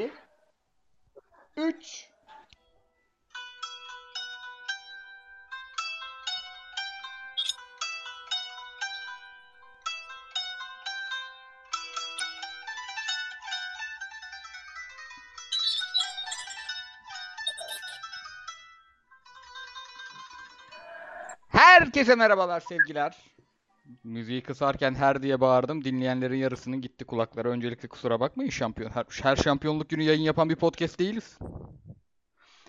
2 3 Herkese merhabalar sevgiler. Müziği kısarken her diye bağırdım. Dinleyenlerin yarısının gitti kulaklara. Öncelikle kusura bakmayın şampiyon. Her, her şampiyonluk günü yayın yapan bir podcast değiliz.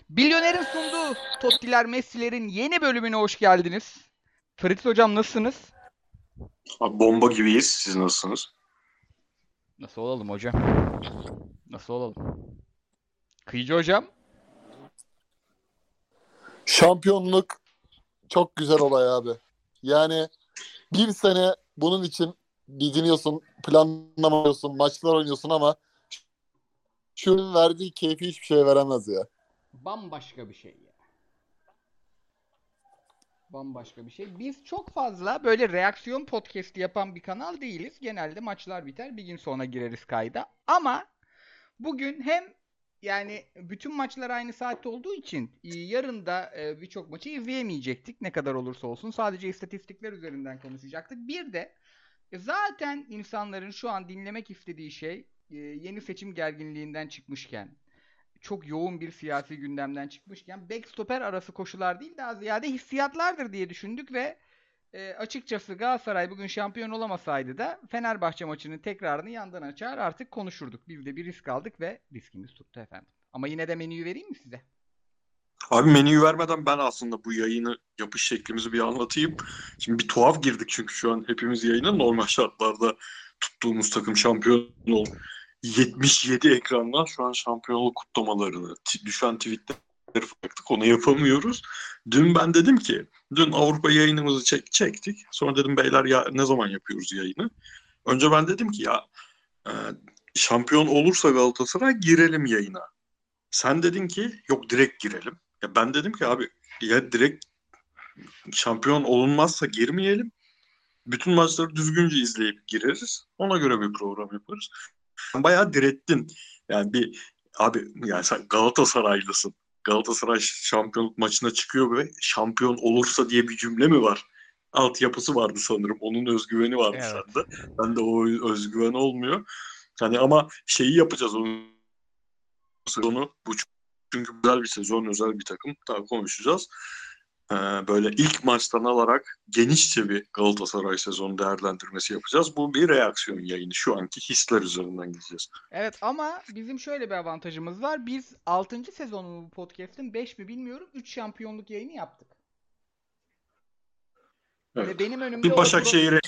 Milyonerin sunduğu Tottiler Messi'lerin yeni bölümüne hoş geldiniz. Fritz hocam nasılsınız? Abi bomba gibiyiz. Siz nasılsınız? Nasıl olalım hocam? Nasıl olalım? Kıyıcı hocam? Şampiyonluk çok güzel olay abi. Yani bir sene bunun için didiniyorsun, planlamıyorsun, maçlar oynuyorsun ama şunun verdiği keyfi hiçbir şey veremez ya. Bambaşka bir şey ya. Bambaşka bir şey. Biz çok fazla böyle reaksiyon podcast'i yapan bir kanal değiliz. Genelde maçlar biter, bir gün sonra gireriz kayda. Ama bugün hem yani bütün maçlar aynı saatte olduğu için e, yarın da e, birçok maçı izleyemeyecektik ne kadar olursa olsun. Sadece istatistikler üzerinden konuşacaktık. Bir de e, zaten insanların şu an dinlemek istediği şey yeni seçim gerginliğinden çıkmışken çok yoğun bir siyasi gündemden çıkmışken backstopper arası koşular değil daha ziyade hissiyatlardır diye düşündük ve e, açıkçası Galatasaray bugün şampiyon olamasaydı da Fenerbahçe maçının tekrarını yandan açar artık konuşurduk. Biz de bir risk aldık ve riskimiz tuttu efendim. Ama yine de menüyü vereyim mi size? Abi menüyü vermeden ben aslında bu yayını yapış şeklimizi bir anlatayım. Şimdi bir tuhaf girdik çünkü şu an hepimiz yayına normal şartlarda tuttuğumuz takım şampiyon oldu. 77 ekrandan şu an şampiyonluk kutlamalarını, düşen tweetleri baktık onu yapamıyoruz. Dün ben dedim ki, dün Avrupa yayınımızı çek, çektik. Sonra dedim beyler ya ne zaman yapıyoruz yayını? Önce ben dedim ki ya e, şampiyon olursa Galatasaray girelim yayına. Sen dedin ki yok direkt girelim. Ya ben dedim ki abi ya direkt şampiyon olunmazsa girmeyelim. Bütün maçları düzgünce izleyip gireriz. Ona göre bir program yaparız. Sen bayağı direttin. Yani bir abi yani sen Galatasaraylısın. Galatasaray şampiyonluk maçına çıkıyor ve şampiyon olursa diye bir cümle mi var? Altyapısı vardı sanırım. Onun özgüveni vardı Evet. sende. Bende o özgüven olmuyor. Hani ama şeyi yapacağız onu sezonu bu çünkü güzel bir sezon, özel bir takım. Daha konuşacağız. Ee, böyle ilk maçtan alarak genişçe bir Galatasaray sezonu değerlendirmesi yapacağız. Bu bir reaksiyon yayını. Şu anki hisler üzerinden gideceğiz. Evet ama bizim şöyle bir avantajımız var. Biz 6. sezonu bu podcast'in 5 mi bilmiyorum 3 şampiyonluk yayını yaptık. Ve Evet. benim önümde Bir o pro- Başakşehir'e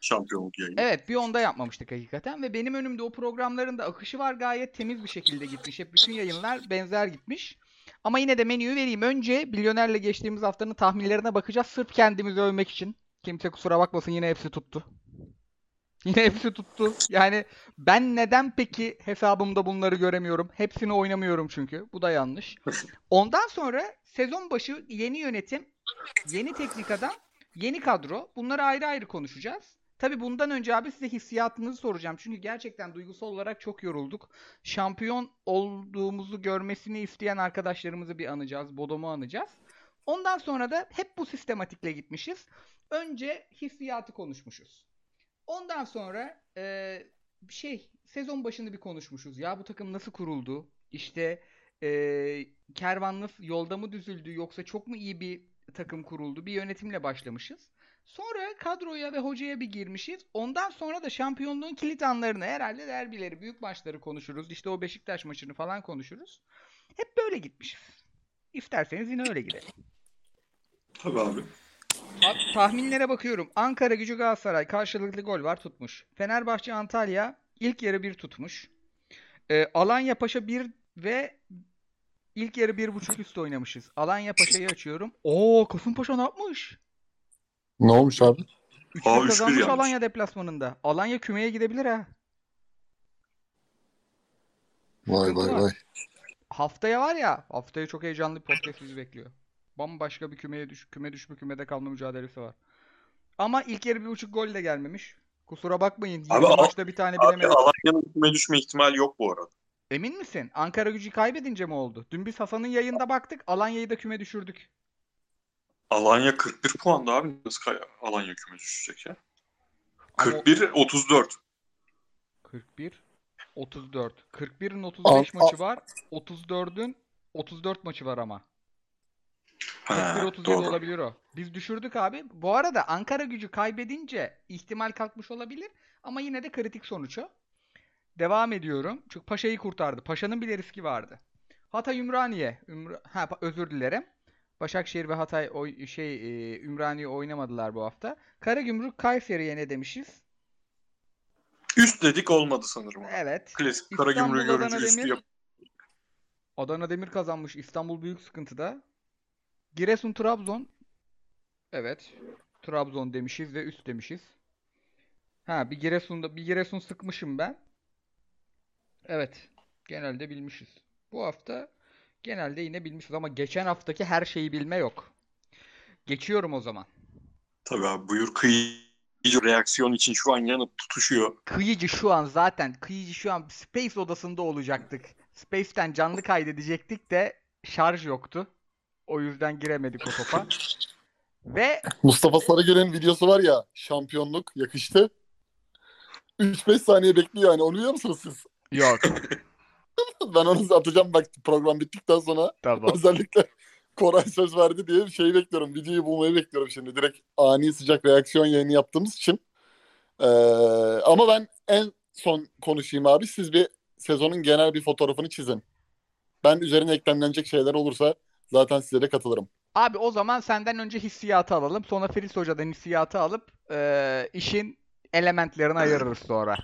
şampiyonluk yayını. Evet bir onda yapmamıştık hakikaten ve benim önümde o programların da akışı var gayet temiz bir şekilde gitmiş. Hep bütün yayınlar benzer gitmiş. Ama yine de menüyü vereyim. Önce Milyoner'le geçtiğimiz haftanın tahminlerine bakacağız sırf kendimizi övmek için. Kimse kusura bakmasın yine hepsi tuttu. Yine hepsi tuttu. Yani ben neden peki hesabımda bunları göremiyorum? Hepsini oynamıyorum çünkü. Bu da yanlış. Ondan sonra sezon başı yeni yönetim, yeni teknik adam, yeni kadro. Bunları ayrı ayrı konuşacağız. Tabii bundan önce abi size hissiyatınızı soracağım. Çünkü gerçekten duygusal olarak çok yorulduk. Şampiyon olduğumuzu görmesini isteyen arkadaşlarımızı bir anacağız. Bodom'u anacağız. Ondan sonra da hep bu sistematikle gitmişiz. Önce hissiyatı konuşmuşuz. Ondan sonra eee, şey sezon başında bir konuşmuşuz. Ya bu takım nasıl kuruldu? İşte eee kervanlı yolda mı düzüldü yoksa çok mu iyi bir takım kuruldu? Bir yönetimle başlamışız. Sonra kadroya ve hocaya bir girmişiz. Ondan sonra da şampiyonluğun kilit anlarını herhalde derbileri, büyük maçları konuşuruz. İşte o Beşiktaş maçını falan konuşuruz. Hep böyle gitmişiz. İsterseniz yine öyle gidelim. Tabii abi. Ta- tahminlere bakıyorum. Ankara Gücü Galatasaray karşılıklı gol var tutmuş. Fenerbahçe Antalya ilk yarı bir tutmuş. Ee, Alanya Paşa 1 ve ilk yarı bir buçuk üst oynamışız. Alanya Paşa'yı açıyorum. Oo Kasımpaşa ne yapmış? Ne olmuş abi? 3'te Aa, 3-1 kazanmış yanlış. Alanya deplasmanında. Alanya kümeye gidebilir ha. Vay Sıkıntı vay var. vay. Haftaya var ya, haftaya çok heyecanlı bir podcast bizi bekliyor. Bambaşka bir kümeye düş, küme düşme kümede kalma mücadelesi var. Ama ilk yarı bir buçuk gol de gelmemiş. Kusura bakmayın. 20 Abi, maçta bir tane Abi bilemedim. Alanya'nın küme düşme ihtimali yok bu arada. Emin misin? Ankara gücü kaybedince mi oldu? Dün biz Hasan'ın yayında baktık. Alanya'yı da küme düşürdük. Alanya 41 puanda abi. Nasıl kay- Alanya küme düşecek ya? Ama 41 34. 41 34. 41'in 35 Al- maçı var. 34'ün 34 maçı var ama. 41 He, 37 doğru. olabilir o. Biz düşürdük abi. Bu arada Ankara gücü kaybedince ihtimal kalkmış olabilir ama yine de kritik sonuç o. Devam ediyorum. Çünkü Paşa'yı kurtardı. Paşa'nın bile riski vardı. Hatay Ümraniye. Ümra- ha, pa- özür dilerim. Başakşehir ve Hatay oy- şey e, Ümraniye oynamadılar bu hafta. Karagümrük Kayseri'ye ne demişiz? Üst dedik olmadı sanırım. Evet. Klasik Karagümrük'ü görünce Adana üstü Demir. yap. Adana Demir kazanmış. İstanbul büyük sıkıntıda. Giresun Trabzon. Evet. Trabzon demişiz ve üst demişiz. Ha bir Giresun'da bir Giresun sıkmışım ben. Evet. Genelde bilmişiz. Bu hafta genelde yine bilmişiz ama geçen haftaki her şeyi bilme yok. Geçiyorum o zaman. Tabii abi buyur kıyıcı reaksiyon için şu an yanıp tutuşuyor. Kıyıcı şu an zaten kıyıcı şu an Space odasında olacaktık. Space'ten canlı kaydedecektik de şarj yoktu. O yüzden giremedik o topa. Ve Mustafa Sarıgül'ün videosu var ya şampiyonluk yakıştı. 3-5 saniye bekliyor yani onu biliyor musunuz siz? yok. Ben onu atacağım bak program bittikten sonra Tamam. özellikle Koray söz verdi diye şeyi bekliyorum. Videoyu bulmayı bekliyorum şimdi. Direkt ani sıcak reaksiyon yayını yaptığımız için. Ee, ama ben en son konuşayım abi. Siz bir sezonun genel bir fotoğrafını çizin. Ben üzerine eklemlenecek şeyler olursa zaten size de katılırım. Abi o zaman senden önce hissiyatı alalım. Sonra Filiz Hoca'dan hissiyatı alıp eee, işin elementlerini ayırırız sonra.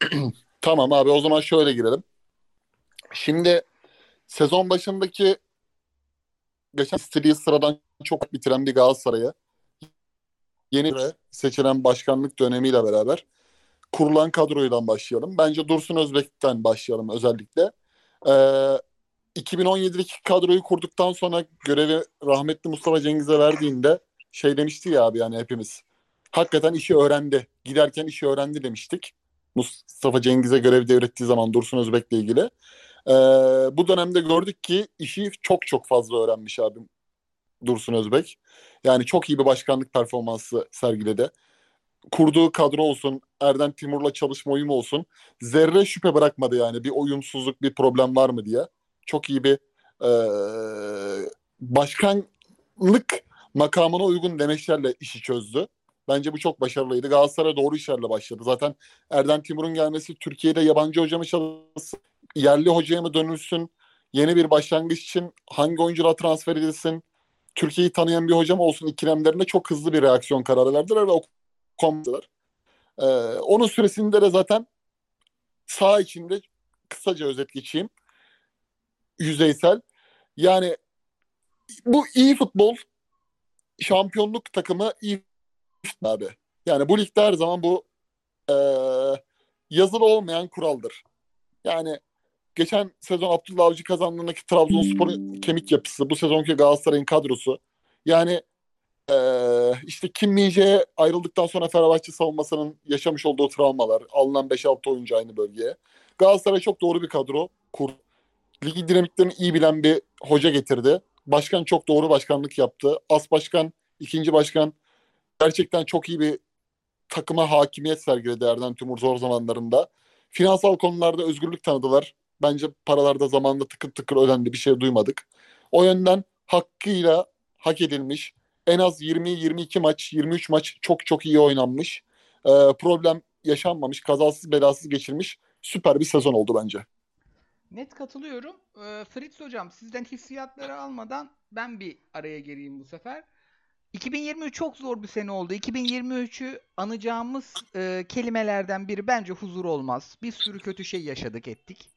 Tamam abi o zaman şöyle girelim. Şimdi sezon başındaki geçen stili sıradan çok bitiren bir Galatasaray'a yeni seçilen başkanlık dönemiyle beraber kurulan kadroyla başlayalım. Bence Dursun Özbek'ten başlayalım özellikle. Ee, 2017'deki kadroyu kurduktan sonra görevi rahmetli Mustafa Cengiz'e verdiğinde şey demişti ya abi yani hepimiz. Hakikaten işi öğrendi. Giderken işi öğrendi demiştik. Mustafa Cengiz'e görev devrettiği zaman Dursun Özbek'le ilgili. Ee, bu dönemde gördük ki işi çok çok fazla öğrenmiş abim Dursun Özbek. Yani çok iyi bir başkanlık performansı sergiledi. Kurduğu kadro olsun, Erdem Timur'la çalışma uyumu olsun. Zerre şüphe bırakmadı yani bir uyumsuzluk, bir problem var mı diye. Çok iyi bir e, başkanlık makamına uygun demeçlerle işi çözdü. Bence bu çok başarılıydı. Galatasaray doğru işlerle başladı. Zaten Erdem Timur'un gelmesi Türkiye'de yabancı hoca mı çalışsın, yerli hocaya mı dönülsün, yeni bir başlangıç için hangi oyuncular transfer edilsin, Türkiye'yi tanıyan bir hocam olsun ikilemlerinde çok hızlı bir reaksiyon kararı verdiler ve okumadılar. Ee, onun süresinde de zaten sağ içinde kısaca özet geçeyim. Yüzeysel. Yani bu iyi futbol şampiyonluk takımı iyi futbol abi. Yani bu ligde her zaman bu e, yazılı olmayan kuraldır. Yani geçen sezon Abdullah Avcı kazandığındaki Trabzonspor'un kemik yapısı, bu sezonki Galatasaray'ın kadrosu. Yani e, işte Kim Min-jae'ye ayrıldıktan sonra Fenerbahçe savunmasının yaşamış olduğu travmalar, alınan 5-6 oyuncu aynı bölgeye. Galatasaray çok doğru bir kadro kur. Ligi dinamiklerini iyi bilen bir hoca getirdi. Başkan çok doğru başkanlık yaptı. As başkan, ikinci başkan gerçekten çok iyi bir takıma hakimiyet sergiledi Erdem Timur zor zamanlarında. Finansal konularda özgürlük tanıdılar. Bence paralarda zamanında tıkır tıkır ödendi bir şey duymadık. O yönden hakkıyla hak edilmiş. En az 20-22 maç, 23 maç çok çok iyi oynanmış. Ee, problem yaşanmamış, kazasız belasız geçirmiş. Süper bir sezon oldu bence. Net katılıyorum. Ee, Fritz hocam sizden hissiyatları almadan ben bir araya gireyim bu sefer. 2023 çok zor bir sene oldu. 2023'ü anacağımız e, kelimelerden biri bence huzur olmaz. Bir sürü kötü şey yaşadık ettik.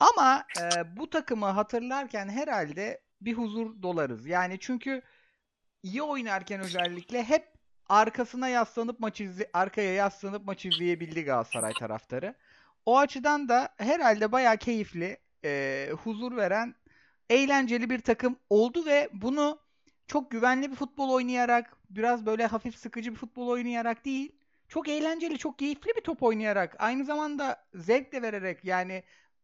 Ama e, bu takımı hatırlarken herhalde bir huzur dolarız. Yani çünkü iyi oynarken özellikle hep arkasına yaslanıp maç izle arkaya yaslanıp maç izleyebildi Galatasaray taraftarı. O açıdan da herhalde bayağı keyifli, e, huzur veren, eğlenceli bir takım oldu ve bunu çok güvenli bir futbol oynayarak, biraz böyle hafif sıkıcı bir futbol oynayarak değil, çok eğlenceli, çok keyifli bir top oynayarak, aynı zamanda zevk de vererek yani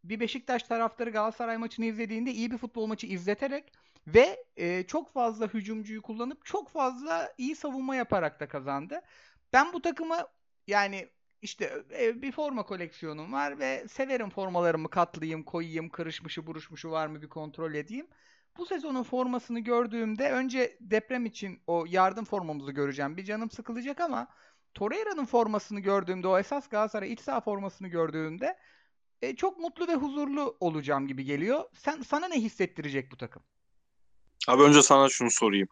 bir Beşiktaş taraftarı Galatasaray maçını izlediğinde iyi bir futbol maçı izleterek ve e, çok fazla hücumcuyu kullanıp çok fazla iyi savunma yaparak da kazandı. Ben bu takımı yani işte e, bir forma koleksiyonum var ve severim formalarımı katlayayım, koyayım, kırışmışı, buruşmuşu var mı bir kontrol edeyim. Bu sezonun formasını gördüğümde önce deprem için o yardım formamızı göreceğim. Bir canım sıkılacak ama Torreira'nın formasını gördüğümde, o esas Galatasaray iç saha formasını gördüğümde e, çok mutlu ve huzurlu olacağım gibi geliyor. Sen sana ne hissettirecek bu takım? Abi önce sana şunu sorayım.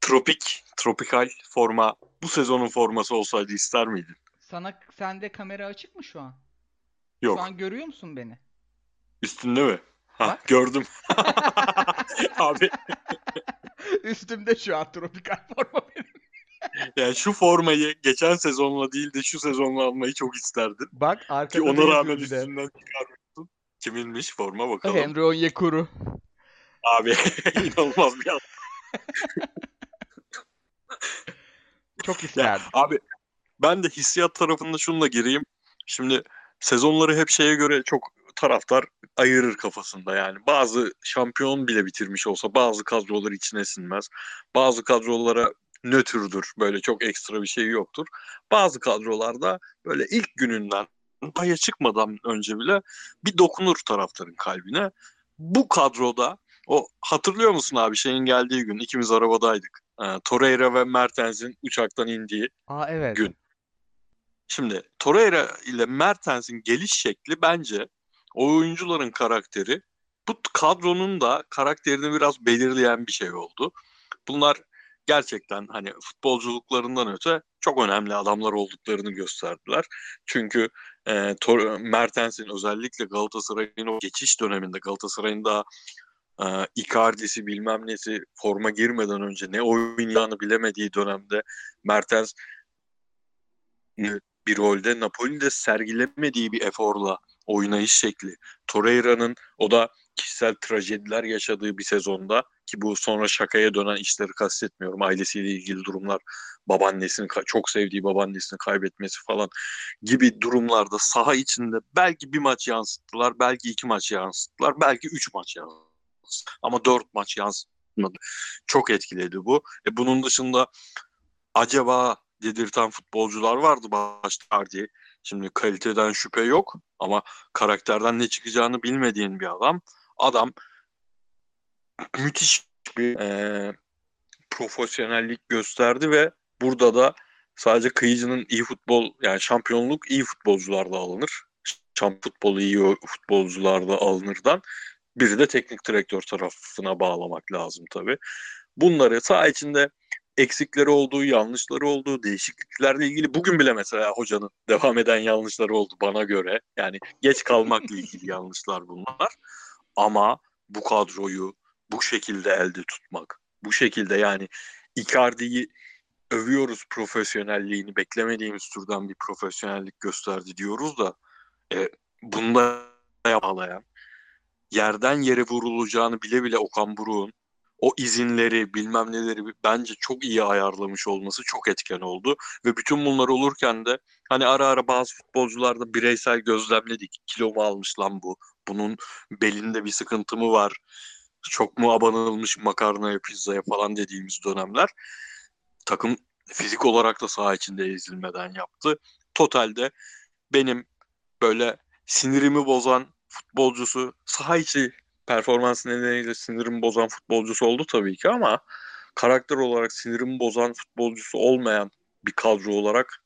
Tropik, tropikal forma bu sezonun forması olsaydı ister miydin? Sana sende kamera açık mı şu an? Yok. Şu an görüyor musun beni? Üstünde mi? Ha, Bak. gördüm. Abi Üstümde şu an tropikal forma benim. Yani şu formayı geçen sezonla değil de şu sezonla almayı çok isterdim. Bak Ki arkada ona da rağmen yazıyor bir de. üstünden çıkarmışsın. Kiminmiş forma bakalım. Emre Onyekuru. Abi inanılmaz bir adam. Çok isterdim. abi ben de hissiyat tarafında şununla gireyim. Şimdi sezonları hep şeye göre çok taraftar ayırır kafasında yani. Bazı şampiyon bile bitirmiş olsa bazı kadrolar içine sinmez. Bazı kadrolara nötrdür. Böyle çok ekstra bir şey yoktur. Bazı kadrolarda böyle ilk gününden paya çıkmadan önce bile bir dokunur taraftarın kalbine. Bu kadroda o hatırlıyor musun abi şeyin geldiği gün ikimiz arabadaydık. Ee, Torreira ve Mertens'in uçaktan indiği Aa evet. gün. Şimdi Torreira ile Mertens'in geliş şekli bence o oyuncuların karakteri bu kadronun da karakterini biraz belirleyen bir şey oldu. Bunlar gerçekten hani futbolculuklarından öte çok önemli adamlar olduklarını gösterdiler. Çünkü e, Tor- Mertens'in özellikle Galatasaray'ın o geçiş döneminde Galatasaray'ın daha e, Icardi'si bilmem nesi forma girmeden önce ne oynayacağını bilemediği dönemde Mertens bir rolde Napoli'de sergilemediği bir eforla oynayış şekli. Torreira'nın o da kişisel trajediler yaşadığı bir sezonda ki bu sonra şakaya dönen işleri kastetmiyorum. Ailesiyle ilgili durumlar, babaannesini çok sevdiği babaannesini kaybetmesi falan gibi durumlarda saha içinde belki bir maç yansıttılar, belki iki maç yansıttılar, belki üç maç yansıttılar. Ama dört maç yansıtmadı. Çok etkiledi bu. E bunun dışında acaba dedirten futbolcular vardı başta diye. Şimdi kaliteden şüphe yok ama karakterden ne çıkacağını bilmediğin bir adam. Adam müthiş bir e, profesyonellik gösterdi ve burada da sadece kıyıcının iyi futbol yani şampiyonluk iyi futbolcularda alınır. Şamp futbolu iyi futbolcularda alınırdan biri de teknik direktör tarafına bağlamak lazım tabii. Bunları sağ içinde eksikleri olduğu, yanlışları olduğu, değişikliklerle ilgili bugün bile mesela hocanın devam eden yanlışları oldu bana göre. Yani geç kalmakla ilgili yanlışlar bunlar. Ama bu kadroyu bu şekilde elde tutmak, bu şekilde yani Icardi'yi övüyoruz profesyonelliğini, beklemediğimiz türden bir profesyonellik gösterdi diyoruz da e, bunda yapalayan, yerden yere vurulacağını bile bile Okan Buruk'un o izinleri bilmem neleri bence çok iyi ayarlamış olması çok etken oldu. Ve bütün bunlar olurken de hani ara ara bazı futbolcularda bireysel gözlemledik. Kilo mu almış lan bu? Bunun belinde bir sıkıntı mı var? Çok mu abanılmış makarnaya, pizzaya falan dediğimiz dönemler. Takım fizik olarak da saha içinde ezilmeden yaptı. Totalde benim böyle sinirimi bozan futbolcusu saha içi performans nedeniyle sinirimi bozan futbolcusu oldu tabii ki ama karakter olarak sinirimi bozan futbolcusu olmayan bir kadro olarak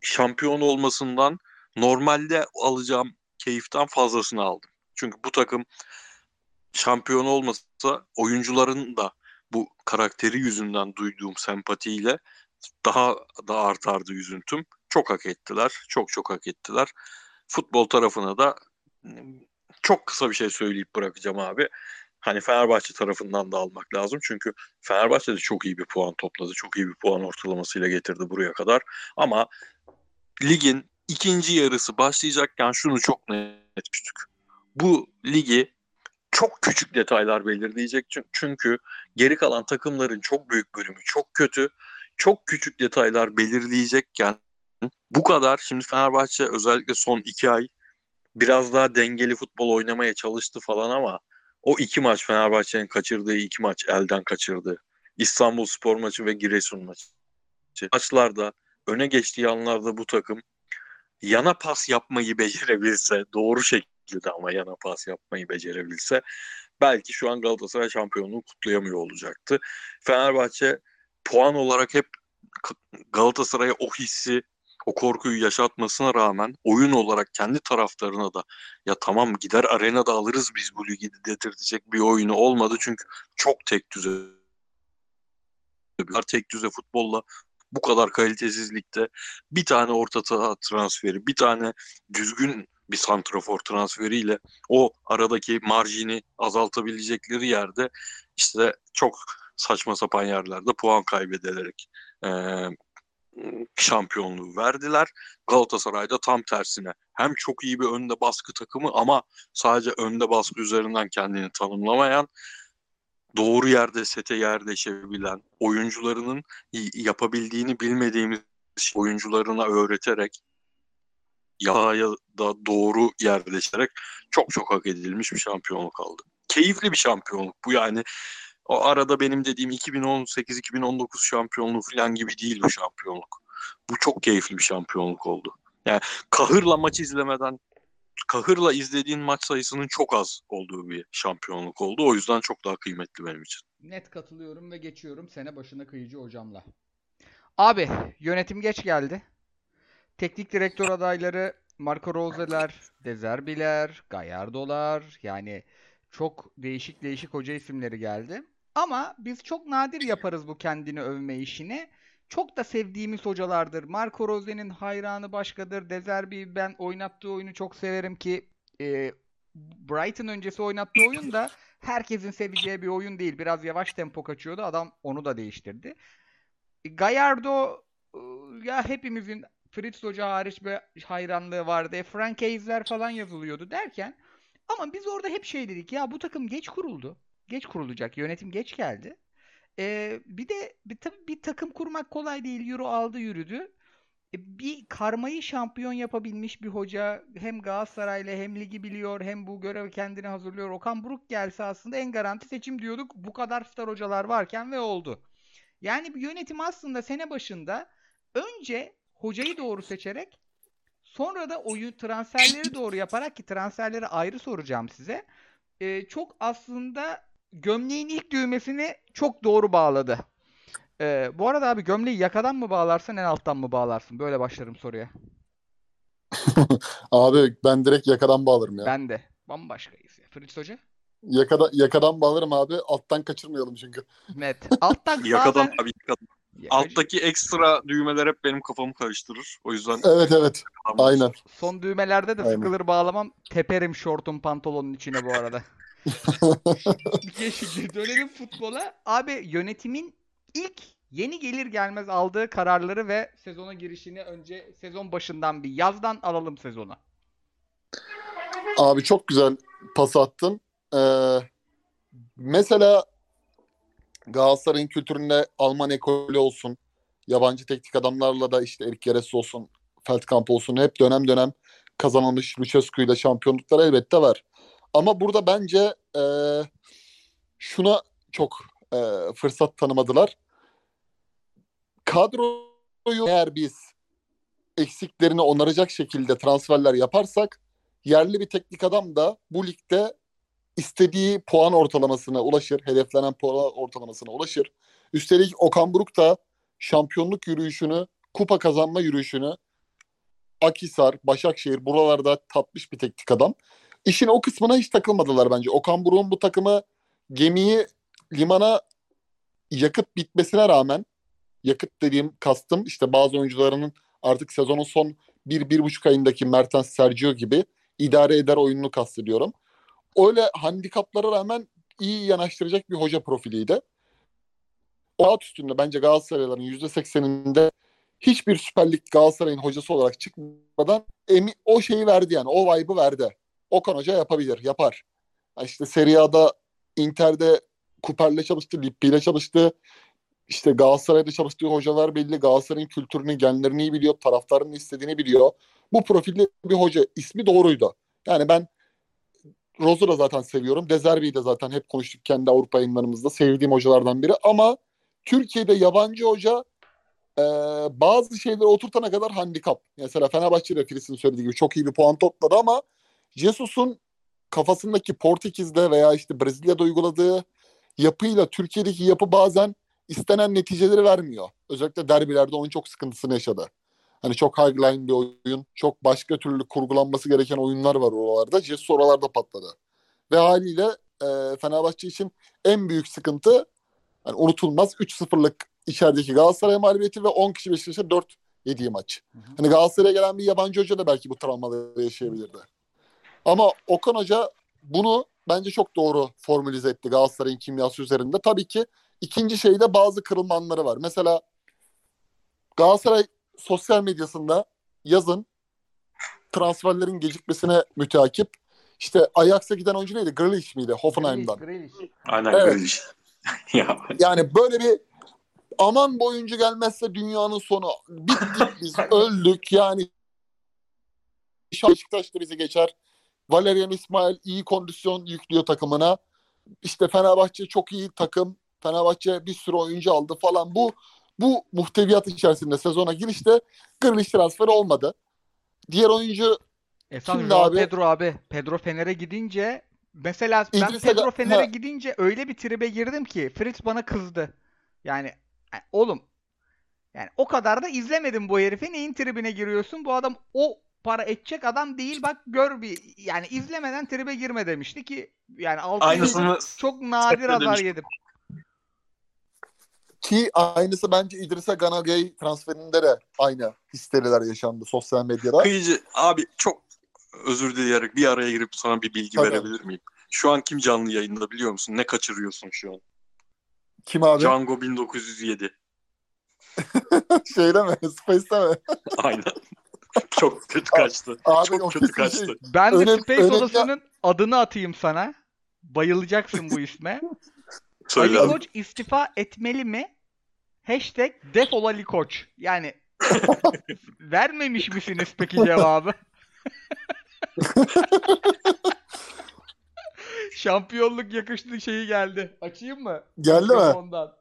şampiyon olmasından normalde alacağım keyiften fazlasını aldım. Çünkü bu takım şampiyon olmasa oyuncuların da bu karakteri yüzünden duyduğum sempatiyle daha da artardı üzüntüm. Çok hak ettiler. Çok çok hak ettiler. Futbol tarafına da çok kısa bir şey söyleyip bırakacağım abi. Hani Fenerbahçe tarafından da almak lazım. Çünkü Fenerbahçe de çok iyi bir puan topladı. Çok iyi bir puan ortalamasıyla getirdi buraya kadar. Ama ligin ikinci yarısı başlayacakken şunu çok net düştük. Bu ligi çok küçük detaylar belirleyecek. Çünkü geri kalan takımların çok büyük bölümü çok kötü. Çok küçük detaylar belirleyecekken bu kadar şimdi Fenerbahçe özellikle son iki ay biraz daha dengeli futbol oynamaya çalıştı falan ama o iki maç Fenerbahçe'nin kaçırdığı iki maç elden kaçırdı. İstanbul Spor maçı ve Giresun maçı. Maçlarda öne geçtiği anlarda bu takım yana pas yapmayı becerebilse doğru şekilde ama yana pas yapmayı becerebilse belki şu an Galatasaray şampiyonluğu kutlayamıyor olacaktı. Fenerbahçe puan olarak hep Galatasaray'a o hissi o korkuyu yaşatmasına rağmen oyun olarak kendi taraftarına da ya tamam gider arenada alırız biz bu ligi dedirtecek bir oyunu olmadı çünkü çok tek düze tek düze futbolla bu kadar kalitesizlikte bir tane orta transferi, bir tane düzgün bir santrafor transferiyle o aradaki marjini azaltabilecekleri yerde işte çok saçma sapan yerlerde puan kaybederek e, şampiyonluğu verdiler. Galatasaray'da tam tersine hem çok iyi bir önde baskı takımı ama sadece önde baskı üzerinden kendini tanımlamayan doğru yerde sete yerleşebilen oyuncularının yapabildiğini bilmediğimiz oyuncularına öğreterek yahaya da doğru yerleşerek çok çok hak edilmiş bir şampiyonluk aldı. Keyifli bir şampiyonluk bu yani. O arada benim dediğim 2018-2019 şampiyonluğu falan gibi değil bu şampiyonluk. Bu çok keyifli bir şampiyonluk oldu. Yani kahırla maç izlemeden kahırla izlediğin maç sayısının çok az olduğu bir şampiyonluk oldu. O yüzden çok daha kıymetli benim için. Net katılıyorum ve geçiyorum sene başına kıyıcı hocamla. Abi yönetim geç geldi. Teknik direktör adayları Marco Rose'ler, Dezerbiler, Gallardo'lar yani çok değişik değişik hoca isimleri geldi. Ama biz çok nadir yaparız bu kendini övme işini. Çok da sevdiğimiz hocalardır. Marco Rose'nin hayranı başkadır. Dezerbi ben oynattığı oyunu çok severim ki e, Brighton öncesi oynattığı oyun da herkesin seveceği bir oyun değil. Biraz yavaş tempo kaçıyordu. Adam onu da değiştirdi. Gallardo e, ya hepimizin Fritz Hoca hariç bir hayranlığı vardı. E, Frank Hayes'ler falan yazılıyordu derken ama biz orada hep şey dedik ya bu takım geç kuruldu. Geç kurulacak. Yönetim geç geldi. Ee, bir de bir, tabii bir takım kurmak kolay değil. Euro aldı yürüdü. E, bir karmayı şampiyon yapabilmiş bir hoca hem Galatasaray'la hem ligi biliyor hem bu görev kendini hazırlıyor. Okan Buruk gelse aslında en garanti seçim diyorduk. Bu kadar star hocalar varken ve oldu. Yani bir yönetim aslında sene başında önce hocayı doğru seçerek sonra da oyun transferleri doğru yaparak ki transferleri ayrı soracağım size. E, çok aslında gömleğin ilk düğmesini çok doğru bağladı. Ee, bu arada abi gömleği yakadan mı bağlarsın en alttan mı bağlarsın? Böyle başlarım soruya. abi ben direkt yakadan bağlarım ya. Ben de. Bambaşkayız ya. Fritz Hoca? Yakada, yakadan bağlarım abi. Alttan kaçırmayalım çünkü. Net. Alttan Yakadan bazen... abi yakadan. Alttaki ekstra düğmeler hep benim kafamı karıştırır. O yüzden Evet evet. Aynen. Son düğmelerde de Aynen. sıkılır bağlamam. Teperim şortun pantolonun içine bu arada. Geçici dönelim futbola. Abi yönetimin ilk yeni gelir gelmez aldığı kararları ve sezona girişini önce sezon başından bir yazdan alalım sezonu. Abi çok güzel pas attın. Ee, mesela Galatasaray'ın kültüründe Alman ekolü olsun, yabancı teknik adamlarla da işte Erik Yeres olsun, Feldkamp olsun hep dönem dönem kazanılmış Lucescu ile şampiyonluklar elbette var. Ama burada bence e, şuna çok e, fırsat tanımadılar. Kadroyu eğer biz eksiklerini onaracak şekilde transferler yaparsak yerli bir teknik adam da bu ligde istediği puan ortalamasına ulaşır. Hedeflenen puan ortalamasına ulaşır. Üstelik Okan Buruk da şampiyonluk yürüyüşünü, kupa kazanma yürüyüşünü Akisar, Başakşehir buralarda tatmış bir teknik adam. İşin o kısmına hiç takılmadılar bence. Okan Buruk'un bu takımı gemiyi limana yakıt bitmesine rağmen yakıt dediğim kastım işte bazı oyuncularının artık sezonun son bir, bir buçuk ayındaki Mertens, Sergio gibi idare eder oyununu kastediyorum. Öyle handikaplara rağmen iyi yanaştıracak bir hoca profiliydi. O alt üstünde bence Galatasarayların %80'inde hiçbir Süper Lig Galatasaray'ın hocası olarak çıkmadan emi, o şeyi verdi yani. O vibe'ı verdi. Okan Hoca yapabilir, yapar. İşte Serie A'da Inter'de Kuper'le çalıştı, Lippi'yle çalıştı. İşte Galatasaray'da çalıştığı hocalar belli. Galatasaray'ın kültürünü, genlerini iyi biliyor. Taraftarının istediğini biliyor. Bu profilde bir hoca. ismi doğruydu. Yani ben Rose'u da zaten seviyorum. Dezerbi'yi de zaten hep konuştuk kendi Avrupa yayınlarımızda. Sevdiğim hocalardan biri. Ama Türkiye'de yabancı hoca e, bazı şeyleri oturtana kadar handikap. Mesela Fenerbahçe'de Filis'in söylediği gibi çok iyi bir puan topladı ama Jesus'un kafasındaki Portekiz'de veya işte Brezilya'da uyguladığı yapıyla Türkiye'deki yapı bazen istenen neticeleri vermiyor. Özellikle derbilerde onun çok sıkıntısını yaşadı. Hani çok highline bir oyun, çok başka türlü kurgulanması gereken oyunlar var oralarda. Jesus oralarda patladı. Ve haliyle e, Fenerbahçe için en büyük sıkıntı hani unutulmaz 3-0'lık içerideki Galatasaray mağlubiyeti ve 10 kişi Beşiktaş'a 4 yediği maç. Hı hı. Hani Galatasaray'a gelen bir yabancı hoca da belki bu travmaları yaşayabilirdi. Ama Okan Hoca bunu bence çok doğru formülize etti Galatasaray'ın kimyası üzerinde. Tabii ki ikinci şeyde bazı kırılma anları var. Mesela Galatasaray sosyal medyasında yazın transferlerin gecikmesine müteakip. İşte Ajax'a giden oyuncu neydi? Grealish miydi? Hoffenheim'dan. Grealish, Grealish. Aynen Evet. Grealish. ya Yani böyle bir aman bu oyuncu gelmezse dünyanın sonu. Bittik biz öldük yani. Beşiktaş da bizi geçer. Valerian İsmail iyi kondisyon yüklüyor takımına. İşte Fenerbahçe çok iyi takım. Fenerbahçe bir sürü oyuncu aldı falan. Bu bu muhteviyat içerisinde sezona girişte Grealish transferi olmadı. Diğer oyuncu Esas Kimdi abi? Pedro abi. Pedro Fener'e gidince mesela ben İdris Pedro Aga- Fener'e gidince öyle bir tribe girdim ki Fritz bana kızdı. Yani yani oğlum yani o kadar da izlemedim bu herifi. Neyin tribine giriyorsun? Bu adam o para edecek adam değil. Bak gör bir yani izlemeden tribe girme demişti ki yani altı aynısını çok nadir azar demiştim. yedim. Ki aynısı bence İdrisa Ganagay transferinde de aynı histeriler yaşandı sosyal medyada. kıyıcı abi çok özür dileyerek bir araya girip sana bir bilgi Tabii. verebilir miyim? Şu an kim canlı yayında biliyor musun? Ne kaçırıyorsun şu an? Kim abi? Django 1907. Şeyde mi? Space'te mi? Aynen. çok kötü kaçtı. Abi çok kötü kaçtı. şey. Ben de Önem- Space önemli- Odası'nın adını atayım sana. Bayılacaksın bu isme. Söyle Ali. Koç istifa etmeli mi? Hashtag defol Ali Koç. Yani vermemiş misiniz peki cevabı? Şampiyonluk yakıştı şeyi geldi. Açayım mı? Geldi mi? Mikrofondan.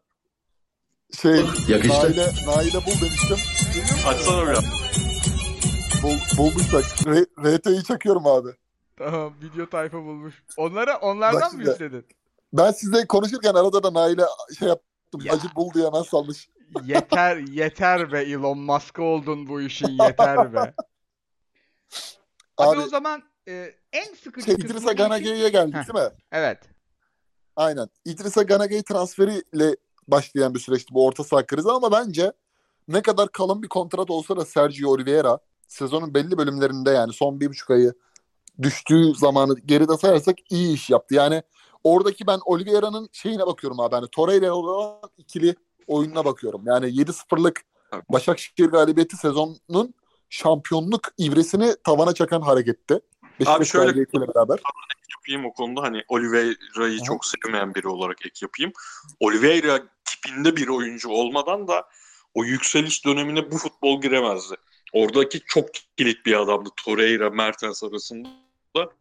Şey, Yakıştı. Naile, Naile bul demiştim. Açsana bir Bul, bulmuş bak. R- RT'yi çakıyorum abi. Tamam video tayfa bulmuş. Onlara onlardan Bak mı şimdi. istedin? Ben sizle konuşurken arada da Naile şey yaptım. Ya. Acı bul diye hemen salmış. Yeter yeter be Elon Musk oldun bu işin yeter be. Abi, Abi o zaman e, en sıkıcı şey, İdrisa Ganagay'a geldik Heh. değil mi? Evet. Aynen. İdrisa Ganagay transferiyle başlayan bir süreçti bu orta saha krizi ama bence ne kadar kalın bir kontrat olsa da Sergio Oliveira sezonun belli bölümlerinde yani son bir buçuk ayı düştüğü zamanı geride sayarsak iyi iş yaptı. Yani oradaki ben Oliveira'nın şeyine bakıyorum abi. Hani Torreira olan ikili oyununa bakıyorum. Yani 7-0'lık Tabii. Başakşehir galibiyeti sezonun şampiyonluk ivresini tavana çakan hareketti. Beşiktaş şöyle- galibiyetiyle beraber. yapayım o konuda hani Oliveira'yı çok sevmeyen biri olarak ek yapayım. Oliveira tipinde bir oyuncu olmadan da o yükseliş dönemine bu futbol giremezdi. Oradaki çok kilit bir adamdı Torreira, Mertens arasında.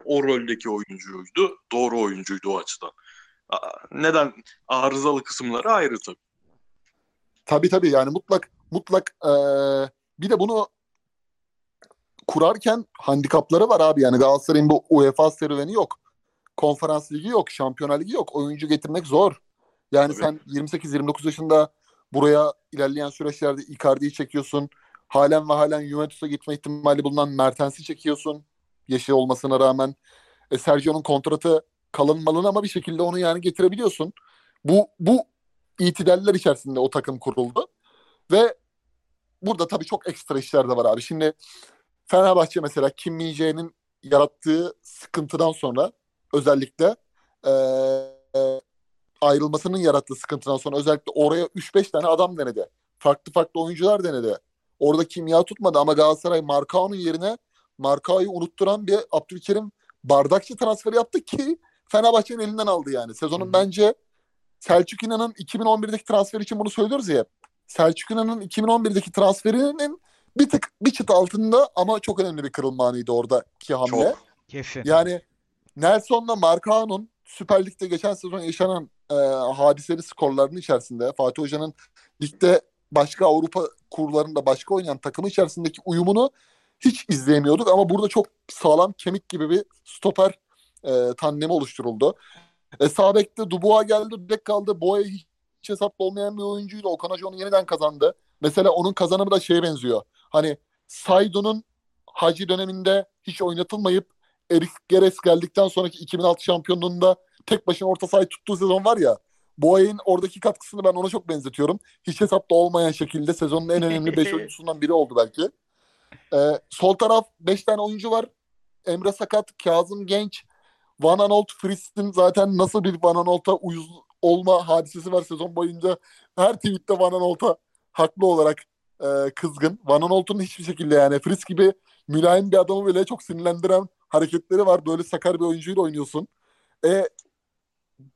O roldeki oyuncuydu. Doğru oyuncuydu o açıdan. Neden? Arızalı kısımları ayrı tabii. Tabii tabii yani mutlak mutlak eee, bir de bunu kurarken handikapları var abi. Yani Galatasaray'ın bu UEFA serüveni yok. Konferans ligi yok, Şampiyonlar ligi yok. Oyuncu getirmek zor. Yani Tabii. sen 28-29 yaşında buraya ilerleyen süreçlerde Icardi'yi çekiyorsun. Halen ve halen Juventus'a gitme ihtimali bulunan Mertens'i çekiyorsun. Yaşı olmasına rağmen. E, Sergio'nun kontratı kalın malın ama bir şekilde onu yani getirebiliyorsun. Bu bu itidaller içerisinde o takım kuruldu. Ve burada tabii çok ekstra işler de var abi. Şimdi Fenerbahçe mesela Kim Min-jae'nin yarattığı sıkıntıdan sonra özellikle eee, ayrılmasının yarattığı sıkıntıdan sonra özellikle oraya 3-5 tane adam denedi. Farklı farklı oyuncular denedi. Orada kimya tutmadı ama Galatasaray Markao'nun yerine Markao'yu unutturan bir Abdülkerim bardakçı transferi yaptı ki Fenerbahçe'nin elinden aldı yani. Sezonun Hı hı. bence Selçuk İnan'ın 2011'deki transfer için bunu söylüyoruz ya. Selçuk İnan'ın 2011'deki transferinin bir tık bir çıt altında ama çok önemli bir kırılma anıydı oradaki hamle. Çok. Kesin. Yani Nelson'la Marcao'nun Süper Lig'de geçen sezon yaşanan e, hadiseli skorlarının içerisinde Fatih Hoca'nın ligde başka Avrupa kurlarında başka oynayan takımı içerisindeki uyumunu hiç izleyemiyorduk ama burada çok sağlam kemik gibi bir stoper e, tandemi oluşturuldu. E, sağ Dubois geldi, Dudek kaldı. Boya hiç hesapta olmayan bir oyuncuydu. Okan Hoca onu yeniden kazandı. Mesela onun kazanımı da şeye benziyor. Hani Saydo'nun Hacı döneminde hiç oynatılmayıp Erik Geres geldikten sonraki 2006 şampiyonluğunda tek başına orta sahayı tuttuğu sezon var ya. Boya'nın oradaki katkısını ben ona çok benzetiyorum. Hiç hesapta olmayan şekilde sezonun en önemli 5 oyuncusundan biri oldu belki. Ee, sol taraf 5 tane oyuncu var. Emre Sakat, Kazım Genç, Van Anolt, Frist'in zaten nasıl bir Van Anolt'a uyuz olma hadisesi var sezon boyunca. Her tweette Van Anolt'a haklı olarak e, kızgın. Van Aanholt'un hiçbir şekilde yani Fritz gibi mülayim bir adamı bile çok sinirlendiren hareketleri var. Böyle sakar bir oyuncuyla oynuyorsun. E,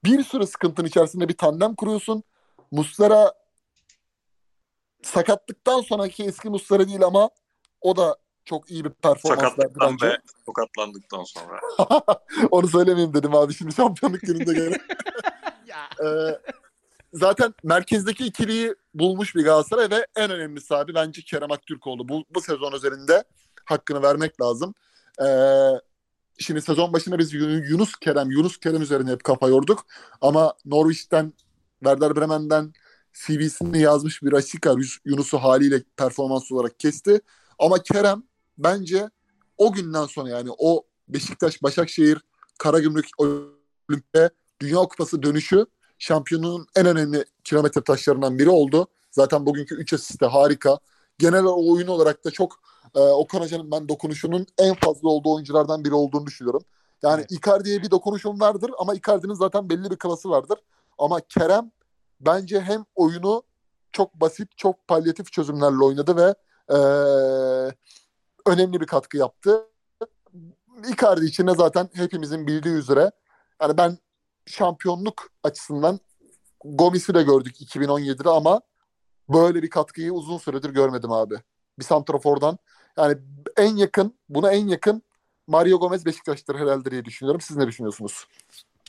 bir sürü sıkıntının içerisinde bir tandem kuruyorsun. Muslera sakatlıktan sonraki eski Muslera değil ama o da çok iyi bir performans verdi bence. ve tokatlandıktan sonra. Onu söylemeyeyim dedim abi şimdi şampiyonluk gününde gene. Ya. Ee, zaten merkezdeki ikiliyi bulmuş bir Galatasaray ve en önemlisi abi bence Kerem Aktürkoğlu. Bu, bu sezon üzerinde hakkını vermek lazım. Ee, şimdi sezon başında biz Yun- Yunus Kerem, Yunus Kerem üzerine hep kafa yorduk. Ama Norwich'ten, Werder Bremen'den CV'sini yazmış bir Rasika Yunus'u haliyle performans olarak kesti. Ama Kerem bence o günden sonra yani o Beşiktaş, Başakşehir, Karagümrük Olimpiyat Dünya Kupası dönüşü şampiyonun en önemli kilometre taşlarından biri oldu. Zaten bugünkü 3 asist de harika. Genel oyun olarak da çok e, Okan Hoca'nın ben dokunuşunun en fazla olduğu oyunculardan biri olduğunu düşünüyorum. Yani Evet. Icardi'ye bir dokunuşum vardır ama Icardi'nin zaten belli bir klası vardır. Ama Kerem bence hem oyunu çok basit, çok palyatif çözümlerle oynadı ve e, önemli bir katkı yaptı. Icardi için de zaten hepimizin bildiği üzere yani ben şampiyonluk açısından Gomis'i de gördük 2017'de ama böyle bir katkıyı uzun süredir görmedim abi. Bir santrafordan. Yani en yakın, buna en yakın Mario Gomez Beşiktaş'tır herhalde diye düşünüyorum. Siz ne düşünüyorsunuz?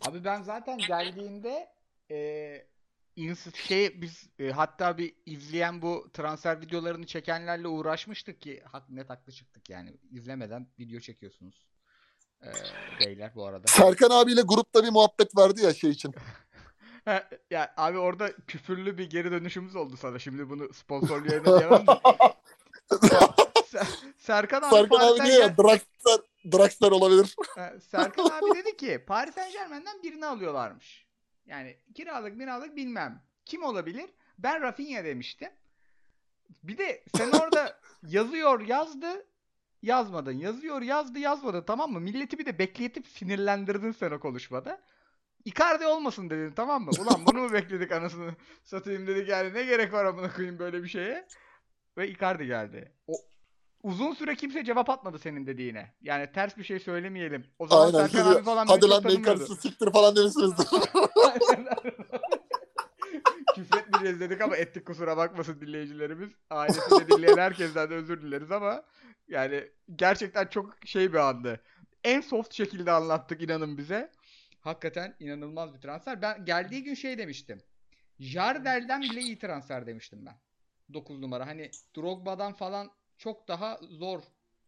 Abi ben zaten geldiğinde e, ins- şey biz e, hatta bir izleyen bu transfer videolarını çekenlerle uğraşmıştık ki hak, net haklı çıktık yani izlemeden video çekiyorsunuz e, beyler bu arada. Serkan abiyle grupta bir muhabbet vardı ya şey için. Ya abi orada küfürlü bir geri dönüşümüz oldu sana. Şimdi bunu de. Ser- Serkan abi Serkan Paris abi diyor ya Draxler, Draxler olabilir. Serkan abi dedi ki Paris Saint Germain'den birini alıyorlarmış. Yani kiralık miralık bilmem. Kim olabilir? Ben Rafinha demiştim. Bir de sen orada yazıyor yazdı yazmadın. Yazıyor yazdı yazmadı tamam mı? Milleti bir de bekletip sinirlendirdin sen o konuşmada. Icardi olmasın dedin tamam mı? Ulan bunu mu bekledik anasını satayım dedik yani ne gerek var amına koyayım böyle bir şeye. Ve Icardi geldi. O uzun süre kimse cevap atmadı senin dediğine. Yani ters bir şey söylemeyelim. O zaman Aynen. Serkan abi falan Hadi lan tanımıyordu. Makers'ı siktir falan demişsinizdir. Küfretmeyeceğiz dedik ama ettik kusura bakmasın dinleyicilerimiz. Ailesini dinleyen herkesten de özür dileriz ama yani gerçekten çok şey bir andı. En soft şekilde anlattık inanın bize. Hakikaten inanılmaz bir transfer. Ben geldiği gün şey demiştim. Jardel'den bile iyi transfer demiştim ben. 9 numara. Hani Drogba'dan falan çok daha zor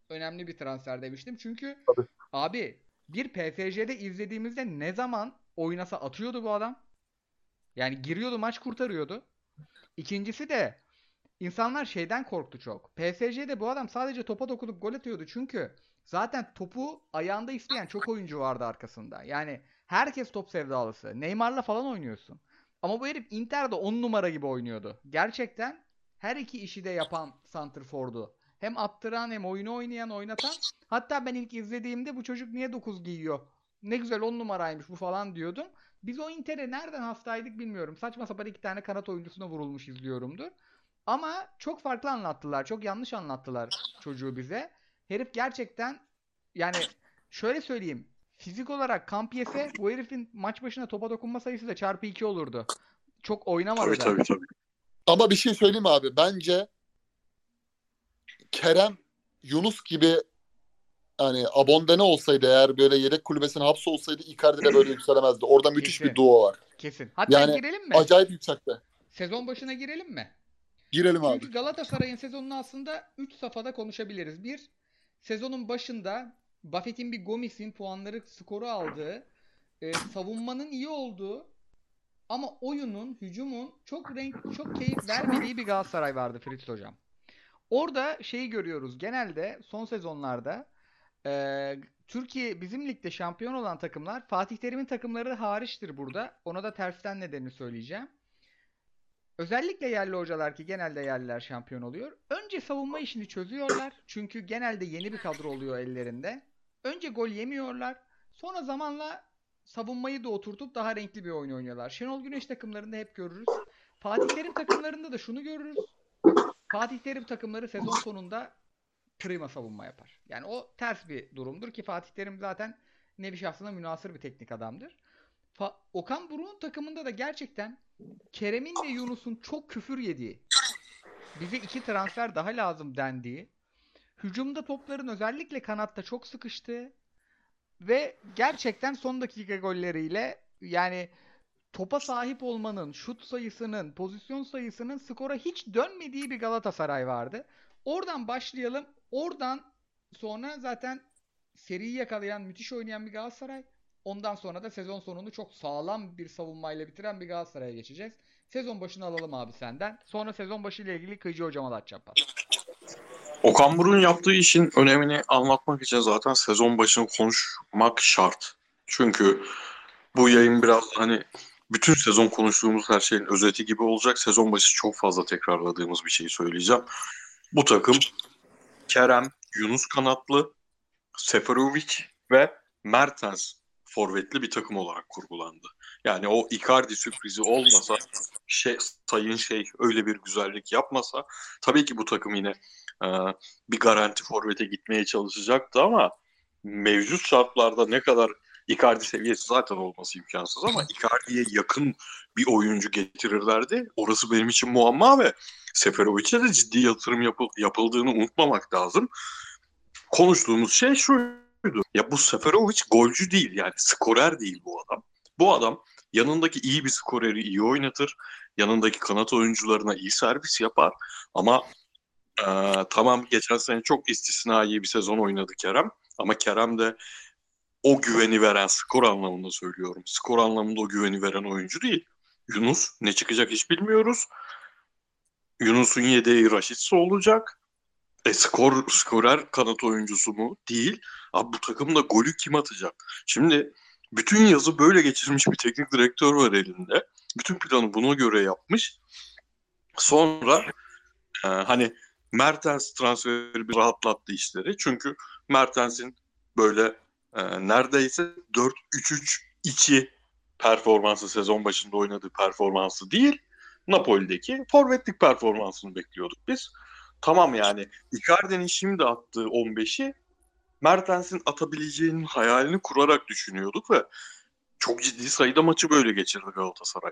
önemli bir transfer demiştim. Çünkü Tabii. abi bir PSG'de izlediğimizde ne zaman oynasa atıyordu bu adam. Yani giriyordu maç kurtarıyordu. İkincisi de insanlar şeyden korktu çok. PSG'de bu adam sadece topa dokunup gol atıyordu. Çünkü zaten topu ayağında isteyen çok oyuncu vardı arkasında. Yani herkes top sevdalısı. Neymar'la falan oynuyorsun. Ama bu herif Inter'de 10 numara gibi oynuyordu. Gerçekten her iki işi de yapan santrfordu. Hem attıran hem oyunu oynayan oynatan. Hatta ben ilk izlediğimde bu çocuk niye 9 giyiyor? Ne güzel 10 numaraymış bu falan diyordum. Biz o Inter'e nereden hastaydık bilmiyorum. Saçma sapan iki tane kanat oyuncusuna vurulmuş izliyorumdur. Ama çok farklı anlattılar. Çok yanlış anlattılar çocuğu bize. Herif gerçekten yani şöyle söyleyeyim. Fizik olarak kamp yese bu herifin maç başına topa dokunma sayısı da çarpı 2 olurdu. Çok oynamadı Tabii da. tabii tabii. Ama bir şey söyleyeyim abi. Bence Kerem Yunus gibi hani Abonde ne olsaydı eğer böyle yedek kulübesine hapse olsaydı Icardi de böyle yükselemezdi. Orada müthiş Kesin. bir duo var. Kesin. Hatta Yani girelim mi? Acayip yüksekte. Sezon başına girelim mi? Girelim abi. Çünkü Galatasaray'ın sezonunu aslında 3 safhada konuşabiliriz. Bir, sezonun başında Buffett'in bir Gomis'in puanları skoru aldığı, e, savunmanın iyi olduğu ama oyunun, hücumun çok renk, çok keyif vermediği bir Galatasaray vardı Fritz Hocam. Orada şeyi görüyoruz. Genelde son sezonlarda e, Türkiye bizim ligde şampiyon olan takımlar Fatih Terim'in takımları hariçtir burada. Ona da tersten nedenini söyleyeceğim. Özellikle yerli hocalar ki genelde yerliler şampiyon oluyor. Önce savunma işini çözüyorlar. Çünkü genelde yeni bir kadro oluyor ellerinde. Önce gol yemiyorlar. Sonra zamanla savunmayı da oturtup daha renkli bir oyun oynuyorlar. Şenol Güneş takımlarında hep görürüz. Fatih Terim takımlarında da şunu görürüz. Fatih Terim takımları sezon sonunda prima savunma yapar. Yani o ters bir durumdur ki Fatih Terim zaten nevi şahsına münasır bir teknik adamdır. Fa- Okan Buruk'un takımında da gerçekten Kerem'in ve Yunus'un çok küfür yediği, bize iki transfer daha lazım dendiği, hücumda topların özellikle kanatta çok sıkıştığı ve gerçekten son dakika golleriyle yani topa sahip olmanın, şut sayısının, pozisyon sayısının skora hiç dönmediği bir Galatasaray vardı. Oradan başlayalım. Oradan sonra zaten seriyi yakalayan, müthiş oynayan bir Galatasaray. Ondan sonra da sezon sonunu çok sağlam bir savunmayla bitiren bir Galatasaray'a geçeceğiz. Sezon başını alalım abi senden. Sonra sezon başı ile ilgili Kıyıcı hocama da açacağım pas. Okan Buruk'un yaptığı işin önemini anlatmak için zaten sezon başını konuşmak şart. Çünkü bu yayın biraz hani bütün sezon konuştuğumuz her şeyin özeti gibi olacak. Sezon başı çok fazla tekrarladığımız bir şeyi söyleyeceğim. Bu takım Kerem, Yunus Kanatlı, Seferovic ve Mertens forvetli bir takım olarak kurgulandı. Yani o Icardi sürprizi olmasa, şey, sayın şey öyle bir güzellik yapmasa tabii ki bu takım yine e, bir garanti forvete gitmeye çalışacaktı ama mevcut şartlarda ne kadar Icardi seviyesi zaten olması imkansız ama Icardi'ye yakın bir oyuncu getirirlerdi. Orası benim için muamma ve Seferovic'e de ciddi yatırım yapıl- yapıldığını unutmamak lazım. Konuştuğumuz şey şuydu. Ya bu Seferovic golcü değil yani skorer değil bu adam. Bu adam yanındaki iyi bir skoreri iyi oynatır. Yanındaki kanat oyuncularına iyi servis yapar. Ama e, tamam geçen sene çok istisnai bir sezon oynadı Kerem. Ama Kerem de o güveni veren skor anlamında söylüyorum. Skor anlamında o güveni veren oyuncu değil. Yunus ne çıkacak hiç bilmiyoruz. Yunus'un yedeği Raşitse olacak. E skor, skorer kanat oyuncusu mu? Değil. Abi bu takımda golü kim atacak? Şimdi bütün yazı böyle geçirmiş bir teknik direktör var elinde. Bütün planı buna göre yapmış. Sonra e, hani Mertens transferi bir rahatlattı işleri. Çünkü Mertens'in böyle e, neredeyse 4-3-3-2 performansı sezon başında oynadığı performansı değil. Napoli'deki forvetlik performansını bekliyorduk biz. Tamam yani Icardi'nin şimdi attığı 15'i Mertens'in atabileceğinin hayalini kurarak düşünüyorduk ve çok ciddi sayıda maçı böyle geçirdi Galatasaray.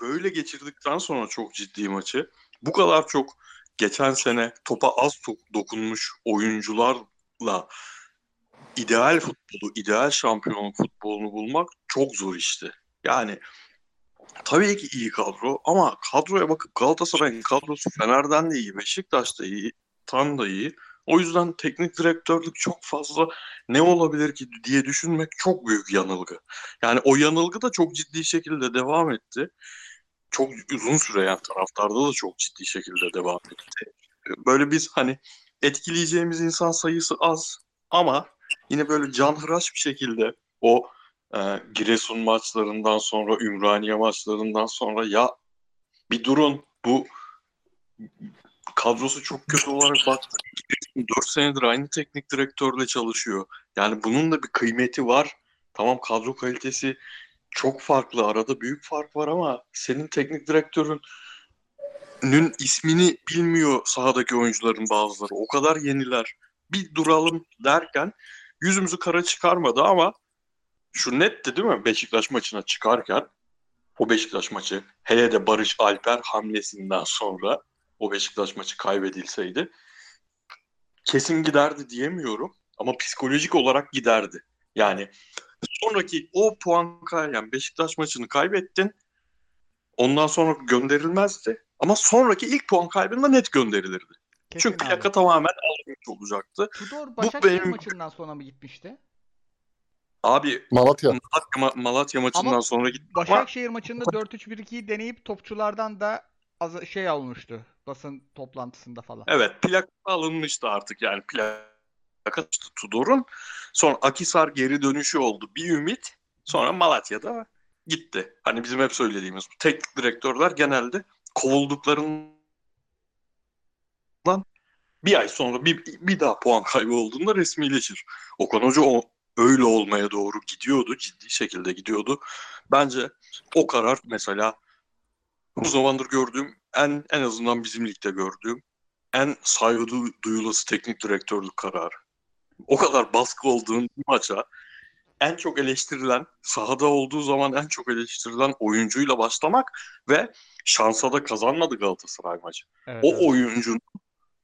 Böyle geçirdikten sonra çok ciddi maçı bu kadar çok geçen sene topa az dokunmuş oyuncularla ideal futbolu, ideal şampiyonluk futbolunu bulmak çok zor işti. Yani tabii ki iyi kadro ama kadroya bakıp Galatasaray'ın kadrosu Fener'den de iyi, Beşiktaş da iyi, Tan da iyi. O yüzden teknik direktörlük çok fazla ne olabilir ki diye düşünmek çok büyük yanılgı. Yani o yanılgı da çok ciddi şekilde devam etti. Çok uzun süre yani taraftarda da çok ciddi şekilde devam etti. Böyle biz hani etkileyeceğimiz insan sayısı az ama yine böyle canhıraş bir şekilde o e, Giresun maçlarından sonra, Ümraniye maçlarından sonra ya bir durun bu kadrosu çok kötü olarak bak 4 senedir aynı teknik direktörle çalışıyor. Yani bunun da bir kıymeti var. Tamam kadro kalitesi çok farklı. Arada büyük fark var ama senin teknik direktörün nün ismini bilmiyor sahadaki oyuncuların bazıları. O kadar yeniler. Bir duralım derken yüzümüzü kara çıkarmadı ama şu netti değil mi? Beşiktaş maçına çıkarken o Beşiktaş maçı hele de Barış Alper hamlesinden sonra o Beşiktaş maçı kaybedilseydi kesin giderdi diyemiyorum Ama psikolojik olarak giderdi. Yani sonraki o puan kay yani Beşiktaş maçını kaybettin. Ondan sonra gönderilmezdi. Ama sonraki ilk puan kaybında net gönderilirdi. Kesin Çünkü abi. plaka tamamen alınmış olacaktı. Tudor Başakşehir benim- maçından sonra mı gitmişti? Abi Malatya. Malatya, Malatya maçından Ama sonra gitti ama Başakşehir maçında 4-3-1-2'yi deneyip topçulardan da az şey olmuştu basın toplantısında falan. evet plaka alınmıştı artık yani plaka çıktı Tudor'un. Sonra Akisar geri dönüşü oldu. Bir ümit. Sonra Malatya'da gitti. Hani bizim hep söylediğimiz bu teknik direktörler genelde kovulduklarından bir ay sonra bir, bir daha puan kaybı olduğunda resmileşir. Okan Hoca o öyle olmaya doğru gidiyordu. Ciddi şekilde gidiyordu. Bence o karar mesela bu zamandır gördüğüm en en azından bizim ligde gördüğüm en saygı du- duyulası teknik direktörlük kararı. O kadar baskı olduğun maça en çok eleştirilen, sahada olduğu zaman en çok eleştirilen oyuncuyla başlamak ve şansa da kazanmadı Galatasaray maçı. Evet, O evet. oyuncunun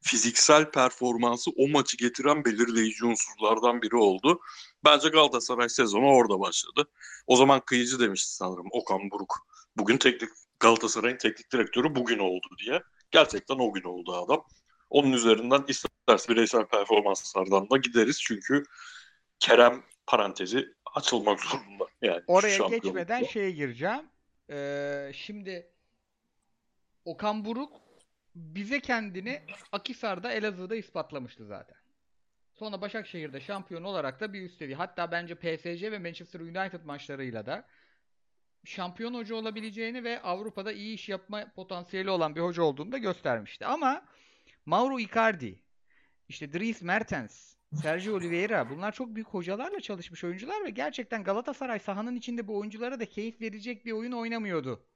fiziksel performansı o maçı getiren belirleyici unsurlardan biri oldu. Bence Galatasaray sezonu orada başladı. O zaman kıyıcı demişti sanırım Okan Buruk. Bugün teknik Galatasaray'ın teknik direktörü bugün oldu diye. Gerçekten o gün oldu adam. Onun üzerinden isterse bireysel performanslardan da gideriz çünkü Kerem parantezi açılmak zorunda. Yani Oraya geçmeden şeye gireceğim. Ee, şimdi Okan Buruk bize kendini Akhisar'da Elazığ'da ispatlamıştı zaten. Sonra Başakşehir'de şampiyon olarak da bir üst seviye. Hatta bence PSG ve Manchester United maçlarıyla da şampiyon hoca olabileceğini ve Avrupa'da iyi iş yapma potansiyeli olan bir hoca olduğunu da göstermişti. Ama Mauro Icardi, işte Dries Mertens, Sergio Oliveira bunlar çok büyük hocalarla çalışmış oyuncular ve gerçekten Galatasaray sahanın içinde bu oyunculara da keyif verecek bir oyun oynamıyordu.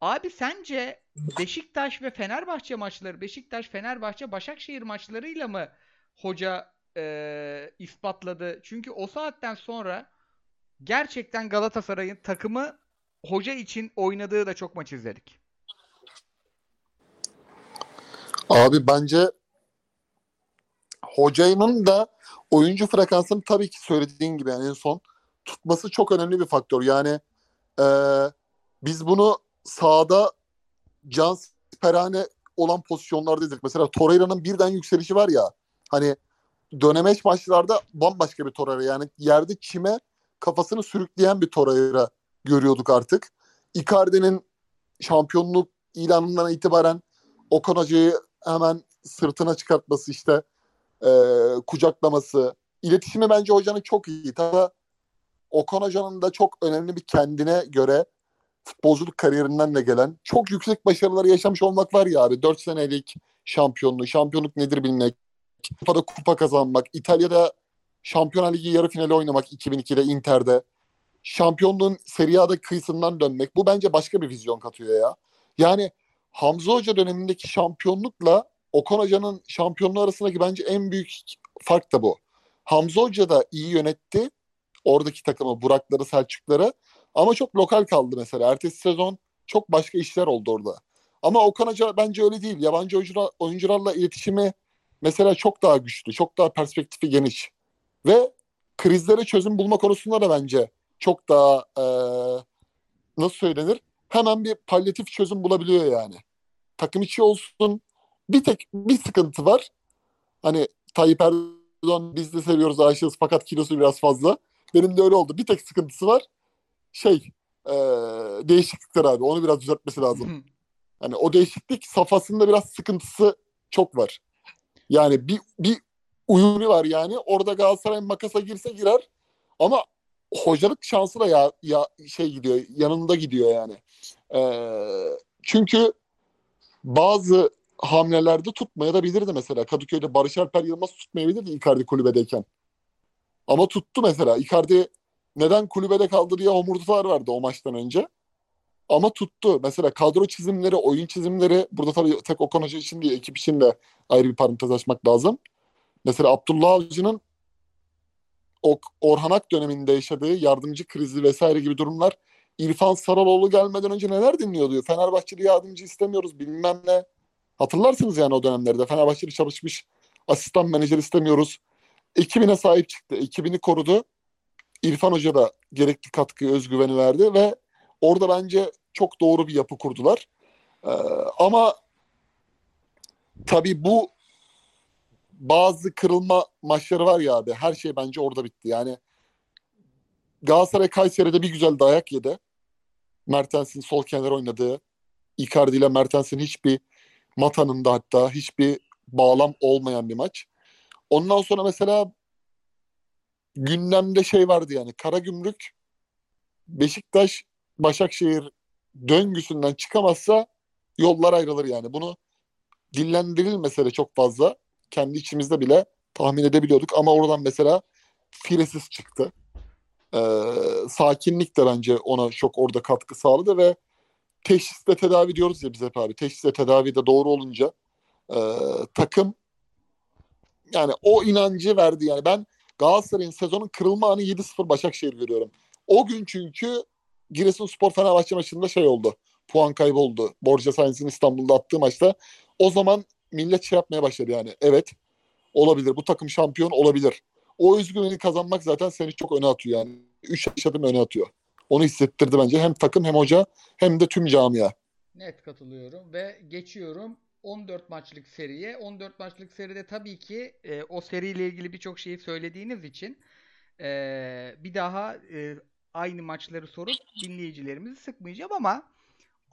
Abi sence Beşiktaş ve Fenerbahçe maçları, Beşiktaş, Fenerbahçe, Başakşehir maçlarıyla mı hoca eee, ispatladı? Çünkü o saatten sonra gerçekten Galatasaray'ın takımı hoca için oynadığı da çok maç izledik. Abi bence hocanın da oyuncu frekansını tabii ki söylediğin gibi yani en son tutması çok önemli bir faktör. Yani eee, biz bunu sahada can perane olan pozisyonlarda izledik. Mesela Torreira'nın birden yükselişi var ya hani dönemeç maçlarda bambaşka bir Torreira yani yerde çime kafasını sürükleyen bir Torreira görüyorduk artık. Icardi'nin şampiyonluk ilanından itibaren Okan Hoca'yı hemen sırtına çıkartması işte e, kucaklaması. İletişimi bence hocanın çok iyi. Tabii Okan Hoca'nın da çok önemli bir kendine göre futbolculuk kariyerinden de gelen çok yüksek başarıları yaşamış olmak var ya abi. 4 senelik şampiyonluğu, şampiyonluk nedir bilmek, kupada kupa kazanmak, İtalya'da Şampiyonlar Ligi yarı finali oynamak 2002'de Inter'de. Şampiyonluğun Serie A'da kıyısından dönmek. Bu bence başka bir vizyon katıyor ya. Yani Hamza Hoca dönemindeki şampiyonlukla Okan Hoca'nın şampiyonluğu arasındaki bence en büyük fark da bu. Hamza Hoca da iyi yönetti oradaki takımı, Burakları, Selçukları ama çok lokal kaldı mesela. Ertesi sezon çok başka işler oldu orada. Ama Okan Hoca bence öyle değil. Yabancı oyuncular, oyuncularla iletişimi mesela çok daha güçlü, çok daha perspektifi geniş. Ve krizlere çözüm bulma konusunda da bence çok daha eee, nasıl söylenir? Hemen bir palyatif çözüm bulabiliyor yani. Takım içi olsun. Bir tek bir sıkıntı var. Hani Tayyip Erdoğan biz de seviyoruz aşığız fakat kilosu biraz fazla. Benim de öyle oldu. Bir tek sıkıntısı var. Şey eee değişiklikler abi. Onu biraz düzeltmesi lazım. Hani o değişiklik safhasında biraz sıkıntısı çok var. Yani bir, bir uyumu var yani. Orada Galatasaray makasa girse girer. Ama hocalık şansı da ya, ya şey gidiyor. Yanında gidiyor yani. Ee, çünkü bazı hamlelerde tutmaya da bilirdi mesela. Kadıköy'de Barış Alper Yılmaz tutmayabilirdi Icardi kulübedeyken. Ama tuttu mesela. Icardi neden kulübede kaldı diye homurtular vardı o maçtan önce. Ama tuttu. Mesela kadro çizimleri, oyun çizimleri burada tabii tek Okan Hoca için değil, ekip için de ayrı bir parantez açmak lazım. Mesela Abdullah Avcı'nın Ok- Orhan Ak döneminde yaşadığı yardımcı krizi vesaire gibi durumlar İrfan Saraloğlu gelmeden önce neler dinliyordu? Fenerbahçeli yardımcı istemiyoruz bilmem ne. Hatırlarsınız yani o dönemlerde. Fenerbahçeli çalışmış asistan menajer istemiyoruz. ekibine sahip çıktı. Ekibini korudu. İrfan Hoca da gerekli katkıyı, özgüveni verdi ve orada bence çok doğru bir yapı kurdular. Ee, ama tabii bu bazı kırılma maçları var ya abi. Her şey bence orada bitti. Yani Galatasaray Kayseri'de bir güzel dayak yedi. Mertens'in sol kenar oynadığı, Icardi ile Mertens'in hiçbir matanın da hatta hiçbir bağlam olmayan bir maç. Ondan sonra mesela gündemde şey vardı yani Karagümrük Beşiktaş Başakşehir döngüsünden çıkamazsa yollar ayrılır yani. Bunu dillendirilmese de çok fazla kendi içimizde bile tahmin edebiliyorduk ama oradan mesela firesiz çıktı. Ee, sakinlik de bence ona çok orada katkı sağladı ve teşhisle tedavi diyoruz ya biz hep abi. Teşhisle tedavi de doğru olunca e, takım yani o inancı verdi yani. Ben Galatasaray'ın sezonun kırılma anı 7-0 Başakşehir görüyorum. O gün çünkü Giresunspor Fenerbahçe maçında şey oldu. Puan kaybı oldu. Borja Sainz'in İstanbul'da attığı maçta. O zaman millet şey yapmaya başladı yani. Evet olabilir. Bu takım şampiyon olabilir. O özgüveni kazanmak zaten seni çok öne atıyor yani. Üç adım öne atıyor. Onu hissettirdi bence. Hem takım hem hoca hem de tüm camia. Net katılıyorum ve geçiyorum 14 maçlık seriye. 14 maçlık seride tabii ki e, o seriyle ilgili birçok şeyi söylediğiniz için e, bir daha e, aynı maçları sorup dinleyicilerimizi sıkmayacağım ama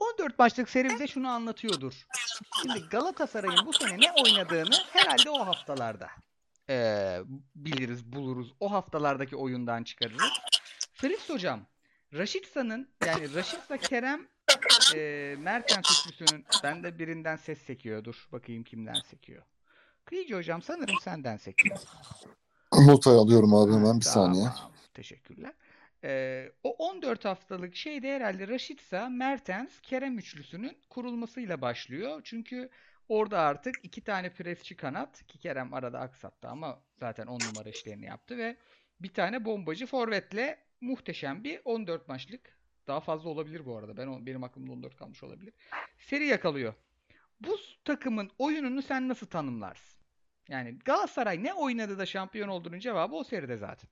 14 maçlık seri bize şunu anlatıyordur. Şimdi Galatasaray'ın bu sene ne oynadığını herhalde o haftalarda e, biliriz, buluruz. O haftalardaki oyundan çıkarırız. Fritz hocam, Raşitsa'nın yani Raşitsa Kerem e, Mertens üçlüsünün bende birinden ses sekiyor. Dur bakayım kimden sekiyor. Kıyıcı hocam sanırım senden sekiyor. Notayı alıyorum abi hemen bir Tamam, saniye. Teşekkürler. Ee, o 14 haftalık şeyde herhalde Raşitsa, Mertens, Kerem üçlüsünün kurulmasıyla başlıyor. Çünkü orada artık iki tane presçi kanat ki Kerem arada aksattı ama zaten 10 numara işlerini yaptı ve bir tane bombacı forvetle muhteşem bir 14 maçlık daha fazla olabilir bu arada. Ben benim aklımda 14 kalmış olabilir. Seri yakalıyor. Bu takımın oyununu sen nasıl tanımlarsın? Yani Galatasaray ne oynadı da şampiyon olduğunun cevabı o seride zaten.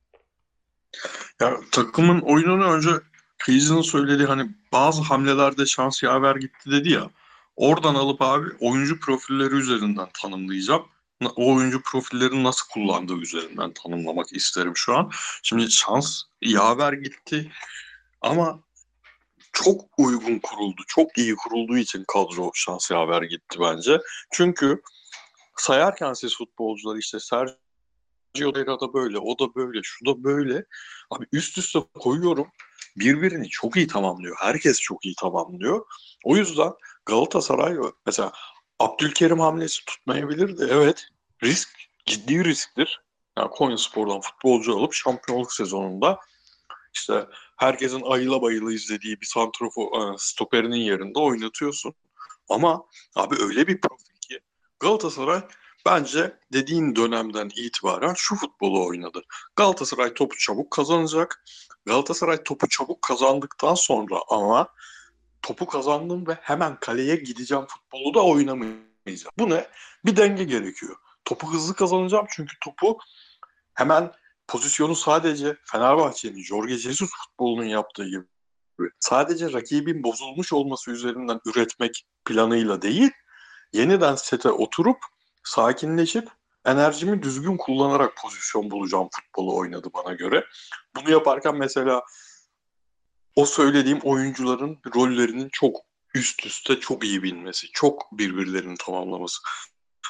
Ya takımın oyununu önce Kıyıcı'nın söylediği hani bazı hamlelerde şans yaver gitti dedi ya. Oradan alıp abi oyuncu profilleri üzerinden tanımlayacağım. O oyuncu profillerini nasıl kullandığı üzerinden tanımlamak isterim şu an. Şimdi şans yaver gitti ama çok uygun kuruldu. Çok iyi kurulduğu için kadro şans yaver gitti bence. Çünkü sayarken siz futbolcular işte Sergio Oliveira da böyle, o da böyle, şu da böyle. Abi üst üste koyuyorum. Birbirini çok iyi tamamlıyor. Herkes çok iyi tamamlıyor. O yüzden Galatasaray mesela Abdülkerim hamlesi tutmayabilirdi. Evet. Risk. Ciddi risktir. Yani Konyaspor'dan futbolcu alıp şampiyonluk sezonunda işte herkesin ayıla bayıla izlediği bir santrofo stoperinin yerinde oynatıyorsun. Ama abi öyle bir profil ki Galatasaray bence dediğin dönemden itibaren şu futbolu oynadı. Galatasaray topu çabuk kazanacak. Galatasaray topu çabuk kazandıktan sonra ama topu kazandım ve hemen kaleye gideceğim futbolu da oynamayacağım. Bu ne? Bir denge gerekiyor. Topu hızlı kazanacağım çünkü topu hemen pozisyonu sadece Fenerbahçe'nin Jorge Jesus futbolunun yaptığı gibi sadece rakibin bozulmuş olması üzerinden üretmek planıyla değil yeniden sete oturup sakinleşip enerjimi düzgün kullanarak pozisyon bulacağım futbolu oynadı bana göre. Bunu yaparken mesela o söylediğim oyuncuların rollerinin çok üst üste çok iyi bilmesi, çok birbirlerini tamamlaması.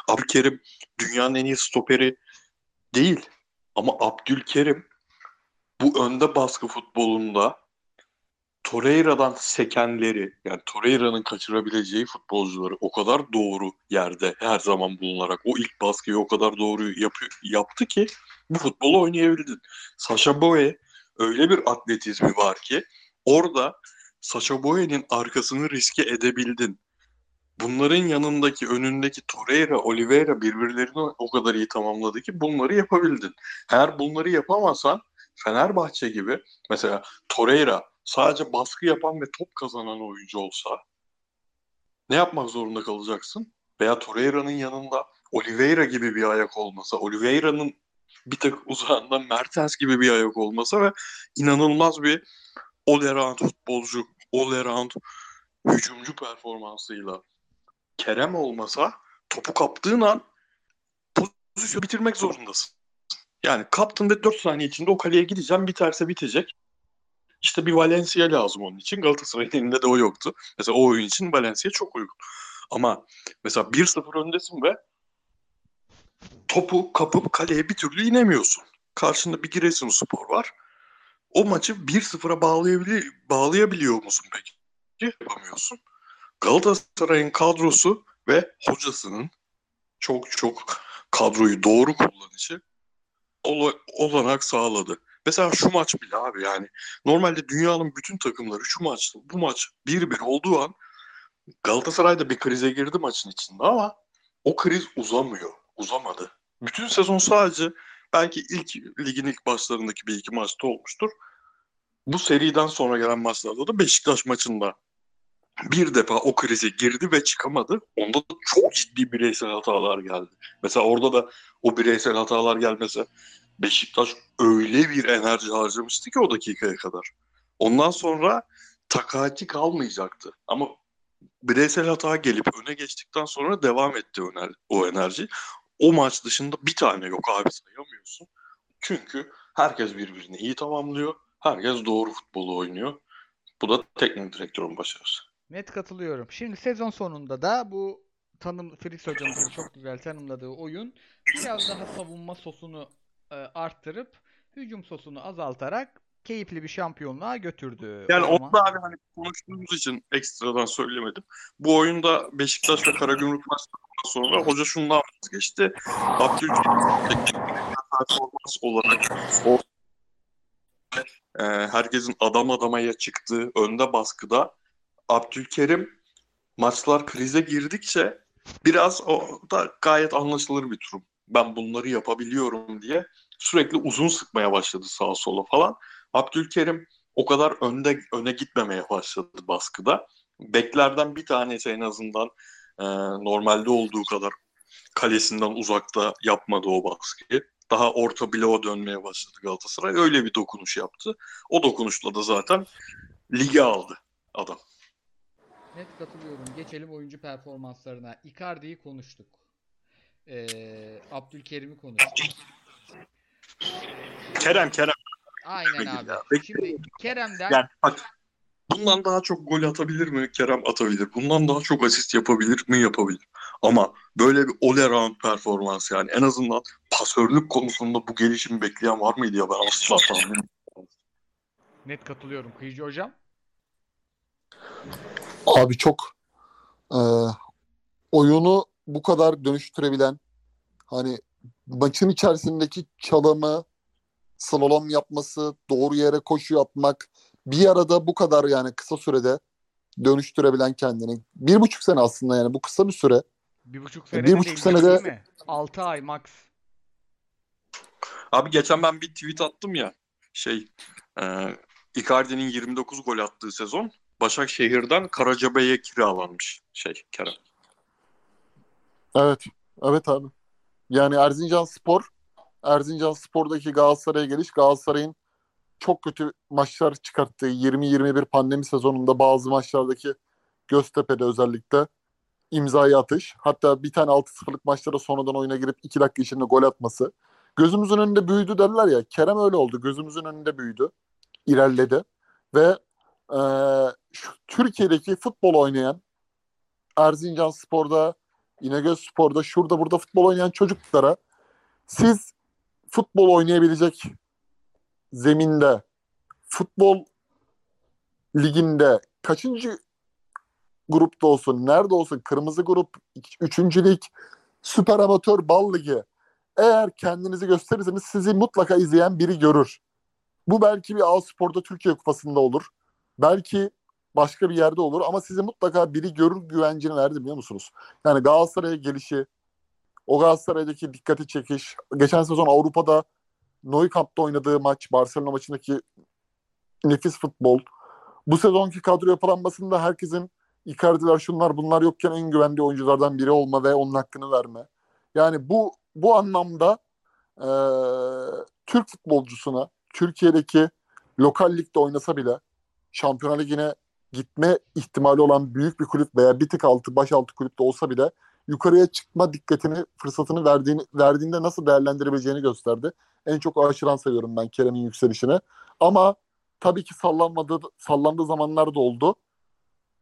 Abdülkerim dünyanın en iyi stoperi değil ama Abdülkerim bu önde baskı futbolunda Torreira'dan sekenleri yani Torreira'nın kaçırabileceği futbolcuları o kadar doğru yerde her zaman bulunarak o ilk baskıyı o kadar doğru yapı, yaptı ki bu futbolu oynayabildin. Sasha Boye öyle bir atletizmi var ki orada Sasha Boye'nin arkasını riske edebildin. Bunların yanındaki önündeki Torreira, Oliveira birbirlerini o kadar iyi tamamladı ki bunları yapabildin. Eğer bunları yapamazsan Fenerbahçe gibi mesela Torreira sadece baskı yapan ve top kazanan oyuncu olsa ne yapmak zorunda kalacaksın? Veya Torreira'nın yanında Oliveira gibi bir ayak olmasa, Oliveira'nın bir tık uzağında Mertens gibi bir ayak olmasa ve inanılmaz bir all-around futbolcu, all-around hücumcu performansıyla Kerem olmasa topu kaptığın an pozisyonu bitirmek zorundasın. Yani kaptın ve 4 saniye içinde o kaleye gideceğim biterse bitecek. İşte bir Valencia lazım onun için. Galatasaray'ın elinde de o yoktu. Mesela o oyun için Valencia çok uygun. Ama mesela 1-0 öndesin ve topu kapıp kaleye bir türlü inemiyorsun. Karşında bir Giresunspor var. O maçı 1-0'a bağlayabiliyor, bağlayabiliyor musun peki? Yapamıyorsun. Galatasaray'ın kadrosu ve hocasının çok çok kadroyu doğru kullanışı ola- olanak sağladı. Mesela şu maç bile abi yani normalde dünyanın bütün takımları şu maçta bu maç 1-1 olduğu an Galatasaray da bir krize girdi maçın içinde ama o kriz uzamıyor. Uzamadı. Bütün sezon sadece belki ilk ligin ilk başlarındaki bir iki maçta olmuştur. Bu seriden sonra gelen maçlarda da Beşiktaş maçında bir defa o krize girdi ve çıkamadı. Onda da çok ciddi bireysel hatalar geldi. Mesela orada da o bireysel hatalar gelmese Beşiktaş öyle bir enerji harcamıştı ki o dakikaya kadar. Ondan sonra takati kalmayacaktı. Ama bireysel hata gelip öne geçtikten sonra devam etti o ener- o enerji. O maç dışında bir tane yok abi sayamıyorsun. Çünkü herkes birbirini iyi tamamlıyor. Herkes doğru futbolu oynuyor. Bu da teknik direktörün başarısı. Net katılıyorum. Şimdi sezon sonunda da bu tanım Fritz hocamızın çok güzel tanımladığı oyun biraz daha savunma sosunu e, arttırıp hücum sosunu azaltarak keyifli bir şampiyonluğa götürdü. Yani O onu da abi hani konuştuğumuz için ekstradan söylemedim. Bu oyunda Beşiktaş ve Karagümrük maçlarından sonra hoca şundan vazgeçti. Abdülkerim performans olarak o e, herkesin adam adamaya çıktığı önde baskıda Abdülkerim maçlar krize girdikçe biraz o da gayet anlaşılır bir durum. Ben bunları yapabiliyorum diye sürekli uzun sıkmaya başladı sağa sola falan. Abdülkerim o kadar önde öne gitmemeye başladı baskıda. Beklerden bir tanesi en azından e, normalde olduğu kadar kalesinden uzakta yapmadı o baskıyı. Daha orta bloğa dönmeye başladı Galatasaray. Öyle bir dokunuş yaptı. O dokunuşla da zaten ligi aldı adam. Net katılıyorum. Geçelim oyuncu performanslarına. Icardi'yi konuştuk. Ee, Abdülkerim'i konuştuk. Kerem Kerem. Aynen Ya, abi. bekle. Şimdi Kerem'den Yani bak bundan daha çok gol atabilir mi? Kerem atabilir. Bundan daha çok asist yapabilir mi? Yapabilir. Ama böyle bir all around performans yani en azından pasörlük konusunda bu gelişimi bekleyen var mıydı ya ben asla tahmin net katılıyorum. Kıyıcı hocam. Abi çok e, oyunu bu kadar dönüştürebilen hani maçın içerisindeki çalımı, slalom yapması, doğru yere koşu yapmak bir arada bu kadar yani kısa sürede dönüştürebilen kendini. Bir buçuk sene aslında yani bu kısa bir süre. Bir buçuk Bir sene de buçuk senede- değil mi? 6 ay max. Abi geçen ben bir tweet attım ya şey e, Icardi'nin 29 gol attığı sezon Başakşehir'den Karacabey'e kiralanmış şey Kerem. Evet. Evet abi. Yani Erzincan Spor Erzincan Spor'daki Galatasaray'a geliş Galatasaray'ın çok kötü maçlar çıkarttığı 20-21 pandemi sezonunda bazı maçlardaki Göztepe'de özellikle imzayı atış. Hatta bir tane 6-0'lık maçlara sonradan oyuna girip 2 dakika içinde gol atması. Gözümüzün önünde büyüdü derler ya. Kerem öyle oldu. Gözümüzün önünde büyüdü. ilerledi. Ve eee, şu Türkiye'deki futbol oynayan Erzincan Spor'da İnegöl Spor'da şurada burada futbol oynayan çocuklara siz futbol oynayabilecek zeminde futbol liginde kaçıncı grupta olsun, nerede olsun, kırmızı grup, üçüncü lig, süper amatör, bal ligi. Eğer kendinizi gösterirseniz sizi mutlaka izleyen biri görür. Bu belki bir A-Spor'da Türkiye Kupası'nda olur. Belki başka bir yerde olur ama sizi mutlaka biri görür güvencini verdi biliyor musunuz? Yani Galatasaray'a gelişi, o Galatasaray'daki dikkati çekiş, geçen sezon Avrupa'da Nou Camp'ta oynadığı maç, Barcelona maçındaki nefis futbol. Bu sezonki kadro yapılanmasında herkesin Icardi'ler şunlar bunlar yokken en güvendiği oyunculardan biri olma ve onun hakkını verme. Yani bu bu anlamda e, Türk futbolcusuna Türkiye'deki lokal ligde oynasa bile Şampiyonlar Ligi'ne gitme ihtimali olan büyük bir kulüp veya bir tık altı, baş altı kulüpte olsa bile yukarıya çıkma dikkatini, fırsatını verdiğini, verdiğinde nasıl değerlendirebileceğini gösterdi. En çok aşıran sayıyorum ben Kerem'in yükselişini. Ama tabii ki sallanmadığı, sallandığı zamanlar da oldu.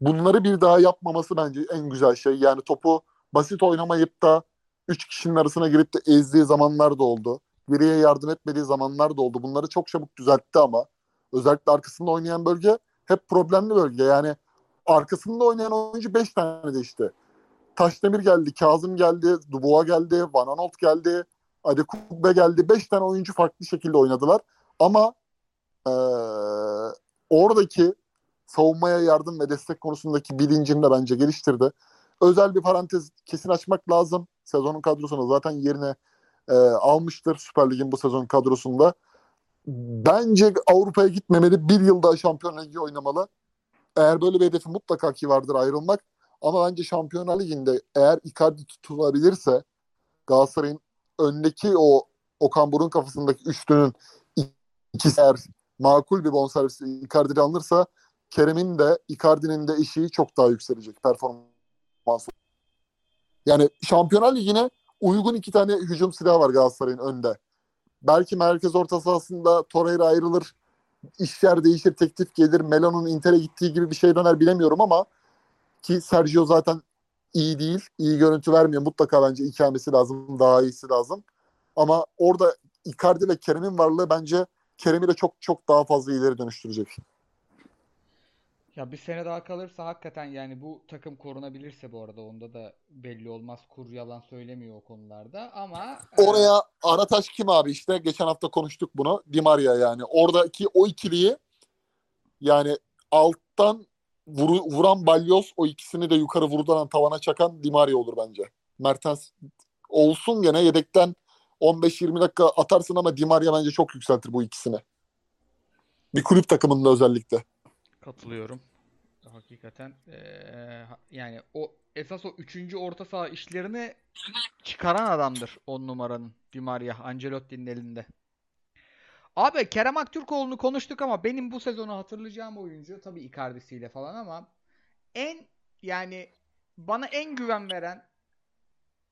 Bunları bir daha yapmaması bence en güzel şey. Yani topu basit oynamayıp da üç kişinin arasına girip de ezdiği zamanlar da oldu. Geriye yardım etmediği zamanlar da oldu. Bunları çok çabuk düzeltti ama özellikle arkasında oynayan bölge hep problemli bölge. Yani arkasında oynayan oyuncu 5 tane de işte. Taşdemir geldi, Kazım geldi, Dubois geldi, Van Aanholt geldi, Adekugbe geldi. 5 tane oyuncu farklı şekilde oynadılar. Ama ee, oradaki savunmaya yardım ve destek konusundaki bilincini de bence geliştirdi. Özel bir parantez kesin açmak lazım. Sezonun kadrosunu zaten yerine e, almıştır Süper Lig'in bu sezon kadrosunda. Bence Avrupa'ya gitmemeli. Bir yıl daha Şampiyonlar Ligi oynamalı. Eğer böyle bir hedefi mutlaka ki vardır ayrılmak. Ama bence Şampiyonlar Ligi'nde eğer Icardi tutulabilirse Galatasaray'ın öndeki o Okan Burun kafasındaki üçlünün ikisi eğer makul bir bonservis Icardi'de alınırsa Kerem'in de Icardi'nin de eşiği çok daha yükselecek performans. Yani Şampiyonlar Ligi'ne uygun iki tane hücum silahı var Galatasaray'ın önde. Belki merkez orta sahasında Torreira ayrılır, işler değişir, teklif gelir, Melo'nun Inter'e gittiği gibi bir şey döner bilemiyorum ama ki Sergio zaten iyi değil, iyi görüntü vermiyor. Mutlaka bence ikamesi lazım, daha iyisi lazım. Ama orada Icardi ve Kerem'in varlığı bence Kerem'i de çok çok daha fazla ileri dönüştürecek. Ya bir sene daha kalırsa hakikaten yani bu takım korunabilirse bu arada onda da belli olmaz. Kur yalan söylemiyor o konularda ama e, Oraya Arataş kim abi işte geçen hafta konuştuk bunu. Di Maria yani. Oradaki o ikiliyi yani alttan vuru, vuran balyoz o ikisini de yukarı vurduran tavana çakan Di Maria olur bence. Mertens olsun gene yedekten 15-20 dakika atarsın ama Di Maria bence çok yükseltir bu ikisini. Bir kulüp takımında özellikle. Katılıyorum. Hakikaten ha- yani o esas o üçüncü orta saha işlerini çıkaran adamdır on numaranın Di Maria Ancelotti'nin elinde. Abi Kerem Aktürkoğlu'nu konuştuk ama benim bu sezonu hatırlayacağım oyuncu tabii Icardi'siyle falan ama en yani bana en güven veren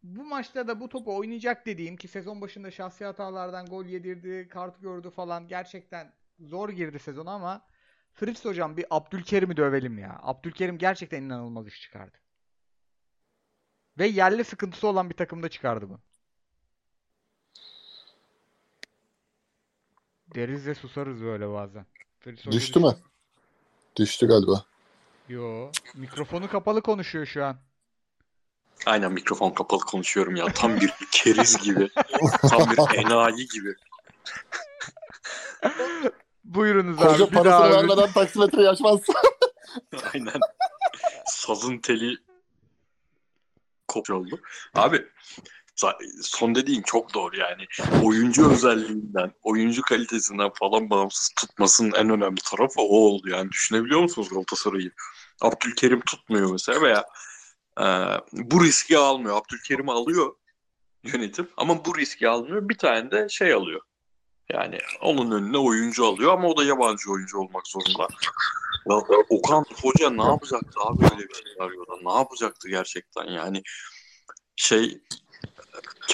bu maçta da bu topu oynayacak dediğim ki sezon başında şahsi hatalardan gol yedirdi, kart gördü falan gerçekten zor girdi sezon ama Fritz hocam bir Abdülkerim'i dövelim ya. Abdülkerim gerçekten inanılmaz iş çıkardı. Ve yerli sıkıntısı olan bir takımda çıkardı bu. Deriz ve susarız böyle bazen. Fritz Hoca Düştü mü? Düştü galiba. Yo. Mikrofonu kapalı konuşuyor şu an. Aynen mikrofon kapalı konuşuyorum ya. Tam bir keriz gibi. Tam bir enayi gibi. Buyurunuz Hoca abi. Bir daha parasını vermeden taksimetreyi açmaz. Aynen. Sazın teli kopya oldu. Abi son dediğin çok doğru yani. Oyuncu özelliğinden, oyuncu kalitesinden falan bağımsız tutmasının en önemli tarafı o oldu. Yani düşünebiliyor musunuz Galatasaray'ı? Abdülkerim tutmuyor mesela veya e, bu riski almıyor. Abdülkerim alıyor yönetim ama bu riski almıyor. Bir tane de şey alıyor. Yani onun önüne oyuncu alıyor ama o da yabancı oyuncu olmak zorunda. Ya Okan Hoca ne yapacaktı abi öyle bir şey arıyorlar. Ne yapacaktı gerçekten yani şey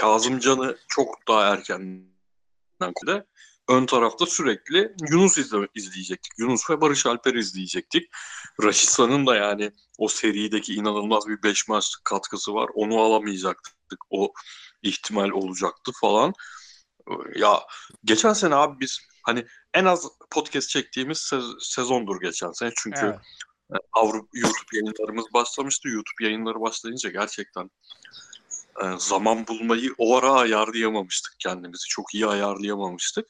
Kazımcan'ı çok daha erkenden de ön tarafta sürekli Yunus izle, izleyecektik. Yunus ve Barış Alper izleyecektik. Raşitsa'nın da yani o serideki inanılmaz bir 5 maçlık katkısı var. Onu alamayacaktık. O ihtimal olacaktı falan. Ya geçen sene abi biz hani en az podcast çektiğimiz sez- sezondur geçen sene. Çünkü Evet. Avrupa YouTube yayınlarımız başlamıştı. YouTube yayınları başlayınca gerçekten e, zaman bulmayı o ara ayarlayamamıştık kendimizi. Çok iyi ayarlayamamıştık.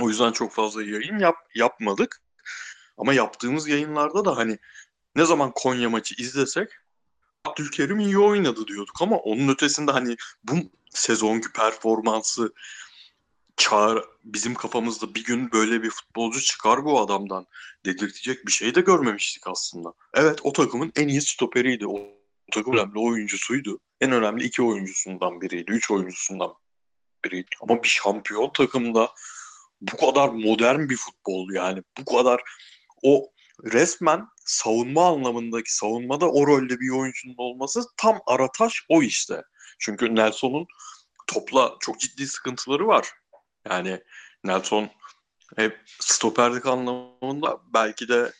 O yüzden çok fazla yayın yap, yapmadık. Ama yaptığımız yayınlarda da hani ne zaman Konya maçı izlesek Abdülkerim iyi oynadı diyorduk ama onun ötesinde hani bu sezonki performansı çağır bizim kafamızda bir gün böyle bir futbolcu çıkar bu adamdan dedirtecek bir şey de görmemiştik aslında. Evet o takımın en iyi stoperiydi. O takımın önemli oyuncusuydu. En önemli iki oyuncusundan biriydi. Üç oyuncusundan biri. Ama bir şampiyon takımda bu kadar modern bir futbol yani bu kadar o resmen savunma anlamındaki savunmada o rolde bir oyuncunun olması tam arataş o işte. Çünkü Nelson'un topla çok ciddi sıkıntıları var. Yani Nelson hep stoperlik anlamında belki de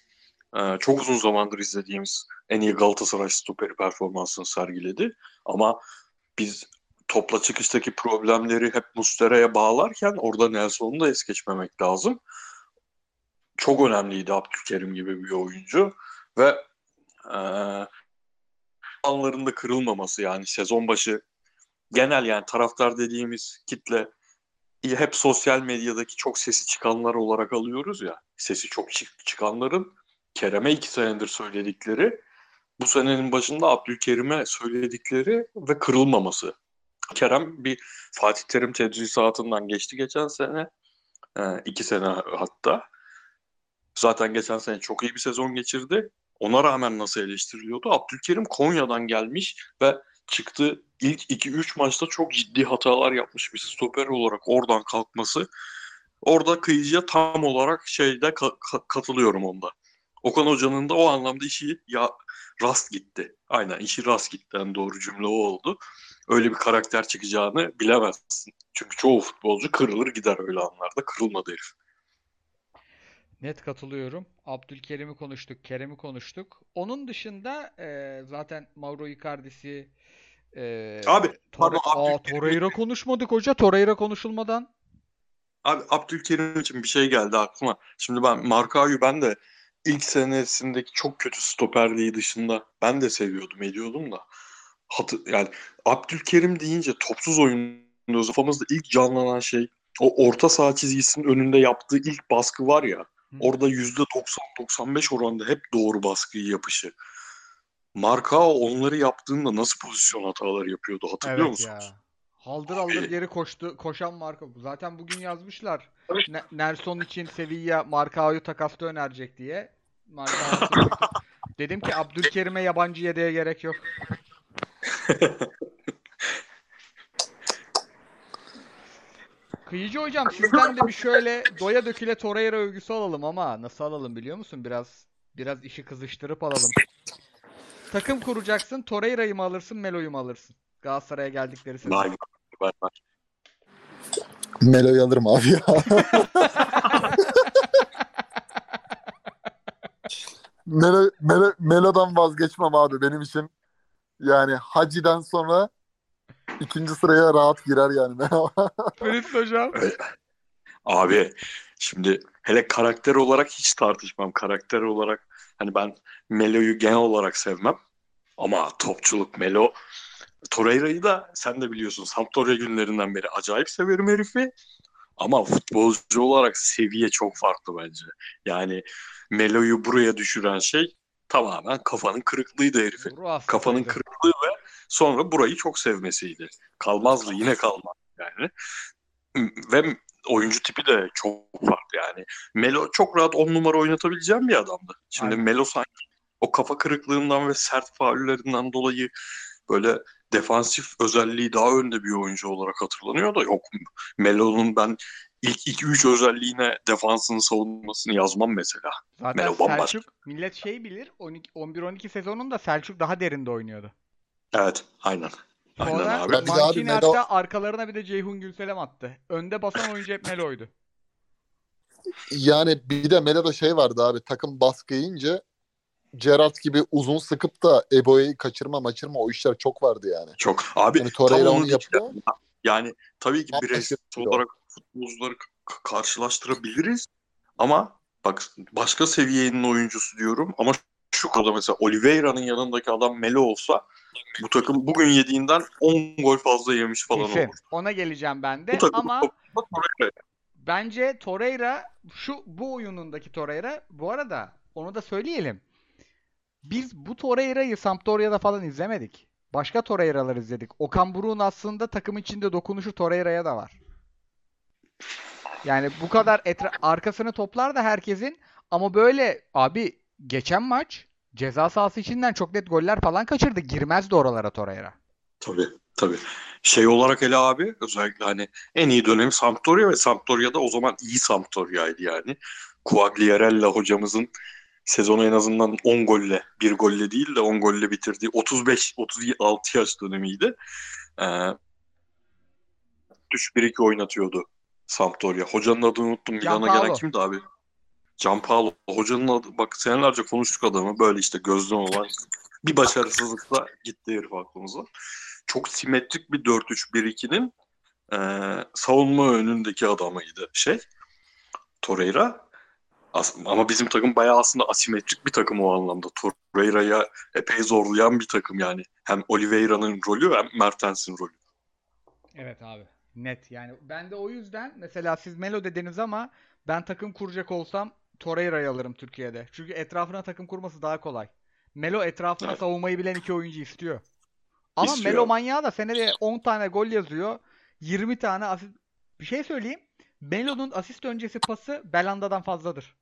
e, çok uzun zamandır izlediğimiz en iyi Galatasaray stoperi performansını sergiledi. Ama biz topla çıkıştaki problemleri hep Mustera'ya bağlarken orada Nelson'u da es geçmemek lazım. Çok önemliydi Abdülkerim gibi bir oyuncu ve e, anlarında kırılmaması yani sezon başı genel yani taraftar dediğimiz kitle hep sosyal medyadaki çok sesi çıkanlar olarak alıyoruz ya. Sesi çok çık çıkanların Kerem'e iki senedir söyledikleri bu senenin başında Abdülkerim'e söyledikleri ve kırılmaması. Kerem bir Fatih Terim tedrisatından geçti geçen sene. E, iki sene hatta. Zaten geçen sene çok iyi bir sezon geçirdi. Ona rağmen nasıl eleştiriliyordu? Abdülkerim Konya'dan gelmiş ve çıktı ilk 2-3 maçta çok ciddi hatalar yapmış bir stoper olarak oradan kalkması. Orada kıyıcıya tam olarak şeyde ka- ka- katılıyorum onda. Okan Hoca'nın da o anlamda işi ya rast gitti. Aynen işi rast gitti. En doğru cümle o oldu. Öyle bir karakter çıkacağını bilemezsin. Çünkü çoğu futbolcu kırılır gider öyle anlarda. Kırılmadı herif. Net katılıyorum. Abdülkerim'i konuştuk, Kerem'i konuştuk. Onun dışında e, zaten Mauro Icardi'si e, Abi, Torre- pardon, Aa, Torreira konuşmadık hoca. Torreira konuşulmadan. Abi Abdülkerim için bir şey geldi aklıma. Şimdi ben Markao'yu ben de ilk senesindeki çok kötü stoperliği dışında ben de seviyordum, ediyordum da. Hatı, yani Abdülkerim deyince topsuz oyunda kafamızda ilk canlanan şey o orta saha çizgisinin önünde yaptığı ilk baskı var ya. Orada %90-95 oranda hep doğru baskıyı yapışı. Markao onları yaptığında nasıl pozisyon hataları yapıyordu hatırlıyor Evet musunuz? ya. Haldır haldır geri koştu. Koşan Marco. Zaten bugün yazmışlar. Ne- Nelson için Sevilla Marcao'yu takasta önerecek diye. Marcao Dedim ki Abdülkerim'e yabancı yedeğe gerek yok. Kıyıcı hocam sizden de bir şöyle doya döküle Torreira övgüsü alalım ama nasıl alalım biliyor musun? Biraz biraz işi kızıştırıp alalım. Takım kuracaksın. Torreira'yı mı alırsın, Melo'yu mu alırsın? Galatasaray'a geldikleri sezon. Vay vay vay. Melo'yu alırım abi ya. Melo, Melo, Melo'dan vazgeçmem abi benim için. Yani Hacı'dan sonra ikinci sıraya rahat girer yani. Ferit hocam. Abi şimdi hele karakter olarak hiç tartışmam. Karakter olarak hani ben Melo'yu genel olarak sevmem. Ama topçuluk Melo. Torreira'yı da sen de biliyorsun Sampdoria günlerinden beri acayip severim herifi. Ama futbolcu olarak seviye çok farklı bence. Yani Melo'yu buraya düşüren şey tamamen kafanın kırıklığıydı herifin. Kafanın kırıklığı ve sonra burayı çok sevmesiydi. Kalmazdı yine kalmaz yani. Ve oyuncu tipi de çok farklı yani. Melo çok rahat on numara oynatabileceğim bir adamdı. Şimdi Aynen. Melo sanki o kafa kırıklığından ve sert faullerinden dolayı böyle defansif özelliği daha önde bir oyuncu olarak hatırlanıyor da yok. Melo'nun ben ilk 2-3 özelliğine defansını savunmasını yazmam mesela. Zaten Melo. Selçuk millet şey bilir 12 11-12 sezonunda Selçuk daha derinde oynuyordu. Evet aynen. Aynen Sonra abi. Bir de abi Mancini Melo- hatta arkalarına bir de Ceyhun Gülselam attı. Önde basan oyuncu hep Melo'ydu. Yani bir de Melo'da şey vardı abi takım baskı yiyince Gerrard gibi uzun sıkıp da Ebo'yu kaçırma maçırma o işler çok vardı yani. Çok. Abi Yani Torreira tam onu yapıyor. Yani tabii ki bireysel bir olarak futbolcuları karşılaştırabiliriz ama bak başka seviyenin oyuncusu diyorum ama şu kadar mesela Oliveira'nın yanındaki adam Melo olsa bu takım bugün yediğinden 10 gol fazla yemiş falan Kesin. olur. Ona geleceğim ben de Bu takım ama Torreira. bence Torreira şu bu oyunundaki Torreira bu arada onu da söyleyelim. Biz bu Torreira'yı Sampdoria'da falan izlemedik. Başka Torreira'lar izledik. Okan Buruk'un aslında takım içinde dokunuşu Torreira'ya da var. Yani bu kadar etra- arkasını toplar da herkesin ama böyle abi geçen maç ceza sahası içinden çok net goller falan kaçırdı. Girmezdi oralara Torreira. Tabii tabii. Şey olarak hele abi özellikle hani en iyi dönemi Sampdoria ve Sampdoria'da o zaman iyi Sampdoria'ydı yani. Quagliarella hocamızın sezonu en azından 10 golle, bir golle değil de 10 golle bitirdiği 35-36 yaş dönemiydi. Ee, düş 1-2 oynatıyordu Sampdoria. Hocanın adını unuttum. Milan'a gelen kimdi abi? Gianpaolo. Hocanın adı, bak senelerce konuştuk adamı. Böyle işte gözden olan bir başarısızlıkla gitti herif aklımıza. Çok simetrik bir 4-3-1-2'nin e, savunma önündeki adamıydı şey. Torreira. As- ama bizim takım bayağı aslında asimetrik bir takım o anlamda. Torreira'ya epey zorlayan bir takım yani. Hem Oliveira'nın rolü hem Mertens'in rolü. Evet abi. Net yani. Ben de o yüzden mesela siz Melo dediniz ama ben takım kuracak olsam Torreira'yı alırım Türkiye'de. Çünkü etrafına takım kurması daha kolay. Melo etrafına Evet. savunmayı bilen iki oyuncu istiyor. Ama İstiyor. Melo manyağı da senede 10 tane gol yazıyor. 20 tane asist. Bir şey söyleyeyim. Melo'nun asist öncesi pası Belanda'dan fazladır.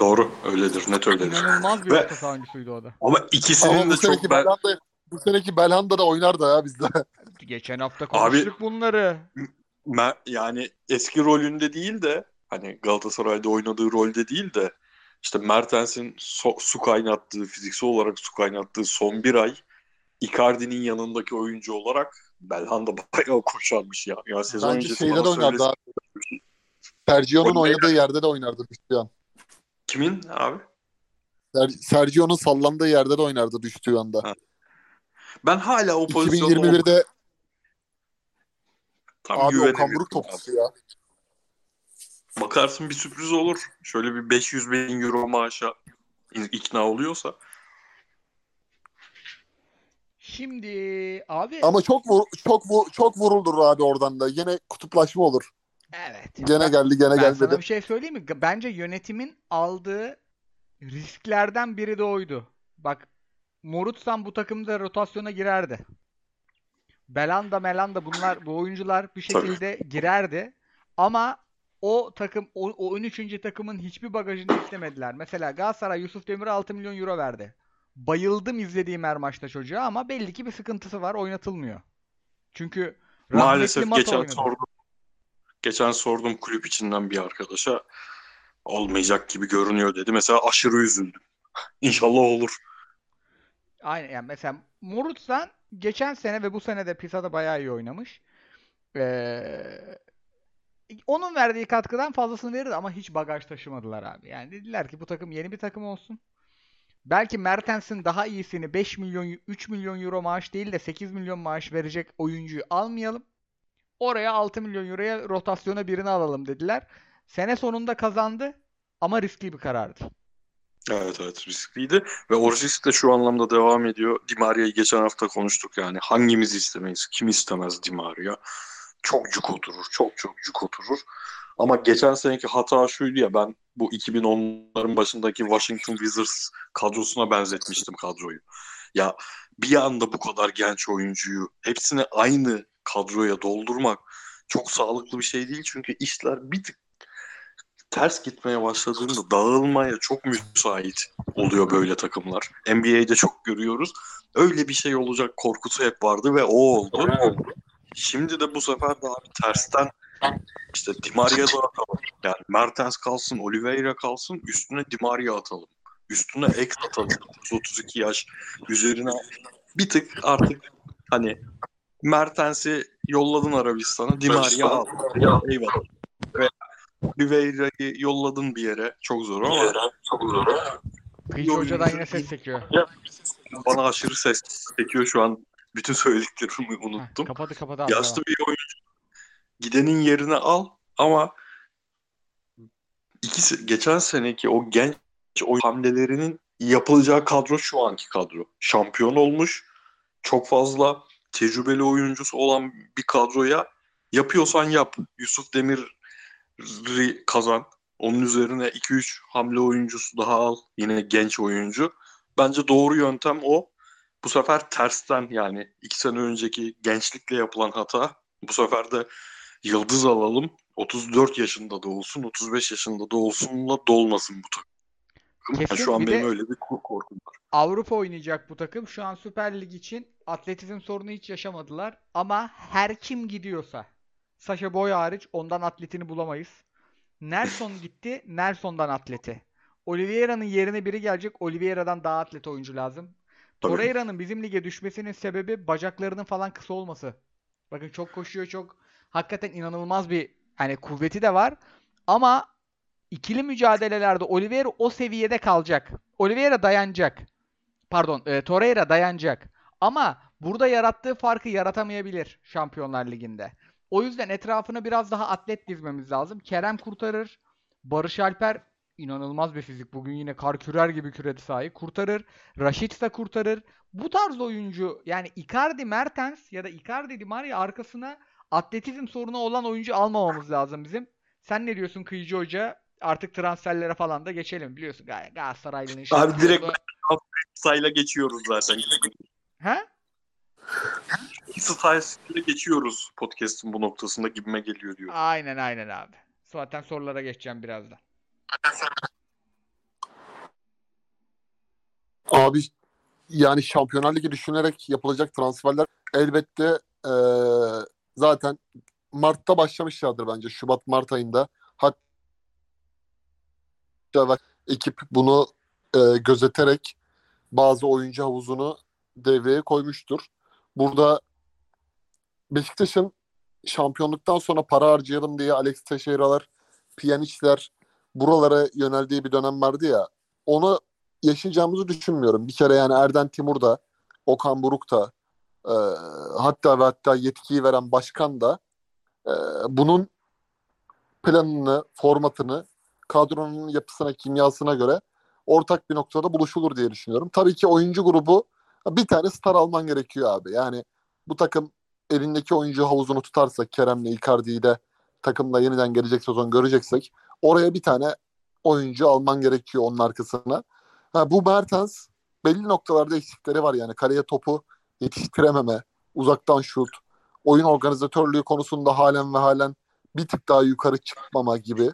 Doğru öyledir net öyledir. İnanılmaz bir Ve- orta saha oyuncusuydu o da. Ama Ama ikisinin bu de çok ben... Belhanda, bu seneki Belhanda da oynar da ya bizde. Geçen hafta konuştuk bunları. Me- yani eski rolünde değil de hani Galatasaray'da oynadığı rolde değil de işte Mertens'in so- su kaynattığı, fiziksel olarak su kaynattığı son bir ay Icardi'nin yanındaki oyuncu olarak Belhanda bayağı koşarmış ya. ya sezon Bence öncesi şeyde de oynardı abi. Sergio'nun oynadığı yerde de oynardı düştüğü an. Kimin abi? Ser- Sergio'nun sallandığı yerde de oynardı düştüğü anda. Ha, Ben hala o pozisyonda 2021'de tam abi Okan Buruk topçusu ya. Bakarsın bir sürpriz olur. Şöyle bir 500 bin euro maaşa ikna oluyorsa. Şimdi abi Ama çok vur, çok vur, çok vuruldur abi oradan da. Yine kutuplaşma olur. evet. Gene Ben- geldi gene Ben gelmedi. sana bir şey söyleyeyim mi? Bence yönetimin aldığı risklerden biri de oydu. Bak Morutsan bu takımda rotasyona girerdi. Belanda Melanda bunlar bu oyuncular bir Tabii. şekilde girerdi. Ama o takım o, o 13. takımın hiçbir bagajını istemediler. Mesela Galatasaray Yusuf Demir'e 6 milyon euro verdi. Bayıldım izlediğim her maçta çocuğa ama belli ki bir sıkıntısı var oynatılmıyor. Çünkü Maalesef geçen oynadı. sordum. Geçen sordum kulüp içinden bir arkadaşa olmayacak gibi görünüyor dedi. Mesela aşırı üzüldüm. İnşallah olur. Aynen yani mesela Morutsan geçen sene ve bu sene de Pisa'da bayağı iyi oynamış. Ee, onun verdiği katkıdan fazlasını verirdi ama hiç bagaj taşımadılar abi. Yani dediler ki bu takım yeni bir takım olsun. Belki Mertens'in daha iyisini 5 milyon 3 milyon euro maaş değil de 8 milyon maaş verecek oyuncuyu almayalım. Oraya 6 milyon euroya rotasyona birini alalım dediler. Sene sonunda kazandı ama riskli bir karardı. Evet evet riskliydi. Ve o risk de şu anlamda devam ediyor. Di Maria'yı geçen hafta konuştuk yani. Hangimiz istemeyiz? Kim istemez Di Maria? Çok cuk oturur. Çok çok cuk oturur. Ama geçen seneki hata şuydu ya ben bu 2010'ların başındaki Washington Wizards kadrosuna benzetmiştim kadroyu. Ya bir anda bu kadar genç oyuncuyu hepsini aynı kadroya doldurmak çok sağlıklı bir şey değil. Çünkü işler bir tık ters gitmeye başladığında dağılmaya çok müsait oluyor böyle takımlar. NBA'de çok görüyoruz. Öyle bir şey olacak korkusu hep vardı ve o oldu. Şimdi de bu sefer daha bir tersten işte Di Maria'da atalım. Yani Mertens kalsın, Oliveira kalsın, üstüne Di Maria atalım. Üstüne X atalım. 32 yaş üzerine bir tık artık hani Mertens'i yolladın Arabistan'a, Di Maria al. Eyvallah. Ve Oliveira'yı yolladın bir yere. Çok zor ama Kıyıcı Yok, hocadan yine ses çekiyor. bana aşırı ses çekiyor şu an. Bütün söylediklerimi Heh, unuttum. kapadı kapadı abi. Yaşlı bir oyuncu. Gidenin yerine al ama ikisi, geçen seneki o genç oyun hamlelerinin yapılacağı kadro şu anki kadro. Şampiyon olmuş. Çok fazla tecrübeli oyuncusu olan bir kadroya yapıyorsan yap. Yusuf Demir'i kazan. Onun üzerine 2-3 hamle oyuncusu daha al. Yine genç oyuncu. Bence doğru yöntem o. Bu sefer tersten yani iki sene önceki gençlikle yapılan hata. Bu sefer de yıldız alalım. 34 yaşında da olsun, 35 yaşında da olsunla dolmasın bu takım. Yani şu an bir benim öyle bir korkum var. Avrupa oynayacak bu takım. Şu an Süper Lig için atletizm sorunu hiç yaşamadılar. Ama her kim gidiyorsa Sasha Boy hariç ondan atletini bulamayız. Nelson gitti. Nelson'dan atleti. Oliveira'nın yerine biri gelecek. Oliveira'dan daha atlet oyuncu lazım. Torreira'nın bizim lige düşmesinin sebebi bacaklarının falan kısa olması. Bakın çok koşuyor çok hakikaten inanılmaz bir hani kuvveti de var. Ama ikili mücadelelerde Oliveira o seviyede kalacak. Oliveira dayanacak. Pardon, e, Torreira dayanacak. Ama burada yarattığı farkı yaratamayabilir Şampiyonlar Ligi'nde. O yüzden etrafına biraz daha atlet dizmemiz lazım. Kerem kurtarır. Barış Alper inanılmaz bir fizik. Bugün yine kar kürer gibi küredi sahip. Kurtarır. Raşit de kurtarır. Bu tarz oyuncu yani Icardi Mertens ya da Icardi Di Maria arkasına atletizm sorunu olan oyuncu almamamız lazım bizim. Sen ne diyorsun Kıyıcı Hoca? Artık transferlere falan da geçelim biliyorsun. Gal- Galatasaraylı'nın. Abi direkt oldu. Sayla geçiyoruz zaten. He? Sayesinde geçiyoruz podcast'ın bu noktasında gibime geliyor diyor. Aynen aynen abi. Zaten sorulara geçeceğim birazdan. Abi yani Şampiyonlar Ligi düşünerek yapılacak transferler elbette eee, zaten Mart'ta başlamışlardır bence. Şubat-Mart ayında. Hatta ekip bunu eee, gözeterek bazı oyuncu havuzunu devreye koymuştur. Burada Beşiktaş'ın şampiyonluktan sonra para harcayalım diye Alex Teixeira'lar, Pjanic'ler buralara yöneldiği bir dönem vardı ya. Onu yaşayacağımızı düşünmüyorum. Bir kere yani Erden Timur da, Okan Buruk da, e, hatta ve hatta yetkiyi veren başkan da e, bunun planını, formatını, kadronun yapısına, kimyasına göre ortak bir noktada buluşulur diye düşünüyorum. Tabii ki oyuncu grubu bir tane star alman gerekiyor abi. Yani bu takım elindeki oyuncu havuzunu tutarsa Kerem'le Icardi'yi de takımla yeniden gelecek sezon göreceksek oraya bir tane oyuncu alman gerekiyor onun arkasına. Ha, bu Mertens belli noktalarda eksikleri var yani. Kaleye topu yetiştirememe, uzaktan şut, oyun organizatörlüğü konusunda halen ve halen bir tık daha yukarı çıkmama gibi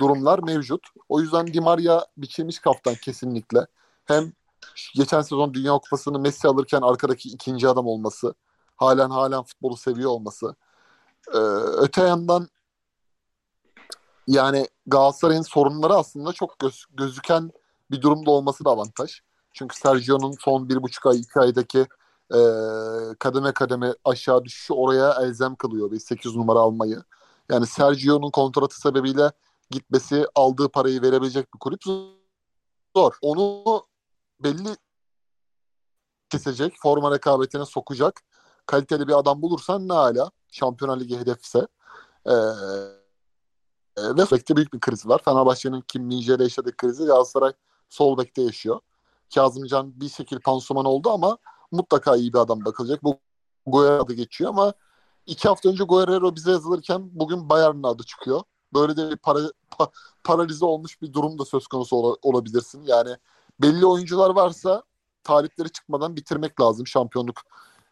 durumlar mevcut. O yüzden Di Maria biçilmiş kaftan kesinlikle. Hem geçen sezon Dünya Kupası'nı Messi alırken arkadaki ikinci adam olması, halen halen futbolu seviyor olması. Ee, öte yandan yani Galatasaray'ın sorunları aslında çok göz- gözüken bir durumda olması da avantaj. Çünkü Sergio'nun son bir buçuk ay, iki aydaki e, kademe kademe aşağı düşüşü oraya elzem kılıyor bir 8 numara almayı. Yani Sergio'nun kontratı sebebiyle gitmesi aldığı parayı verebilecek bir kulüp zor. Onu belli kesecek, forma rekabetine sokacak kaliteli bir adam bulursan ne hala Şampiyonlar Ligi hedefse. Ee, e, ve bekte büyük bir kriz var. Fenerbahçe'nin Kim Min-jae'de yaşadığı krizi Galatasaray sol bekte yaşıyor. Kazımcan bir şekilde pansuman oldu ama mutlaka iyi bir adam bakılacak. Bu Guerrero adı geçiyor ama iki hafta önce Guerrero bize yazılırken bugün Bayern'in adı çıkıyor. Böyle de bir para, pa- paralize olmuş bir durum da söz konusu ola- olabilirsin. Yani belli oyuncular varsa talipleri çıkmadan bitirmek lazım şampiyonluk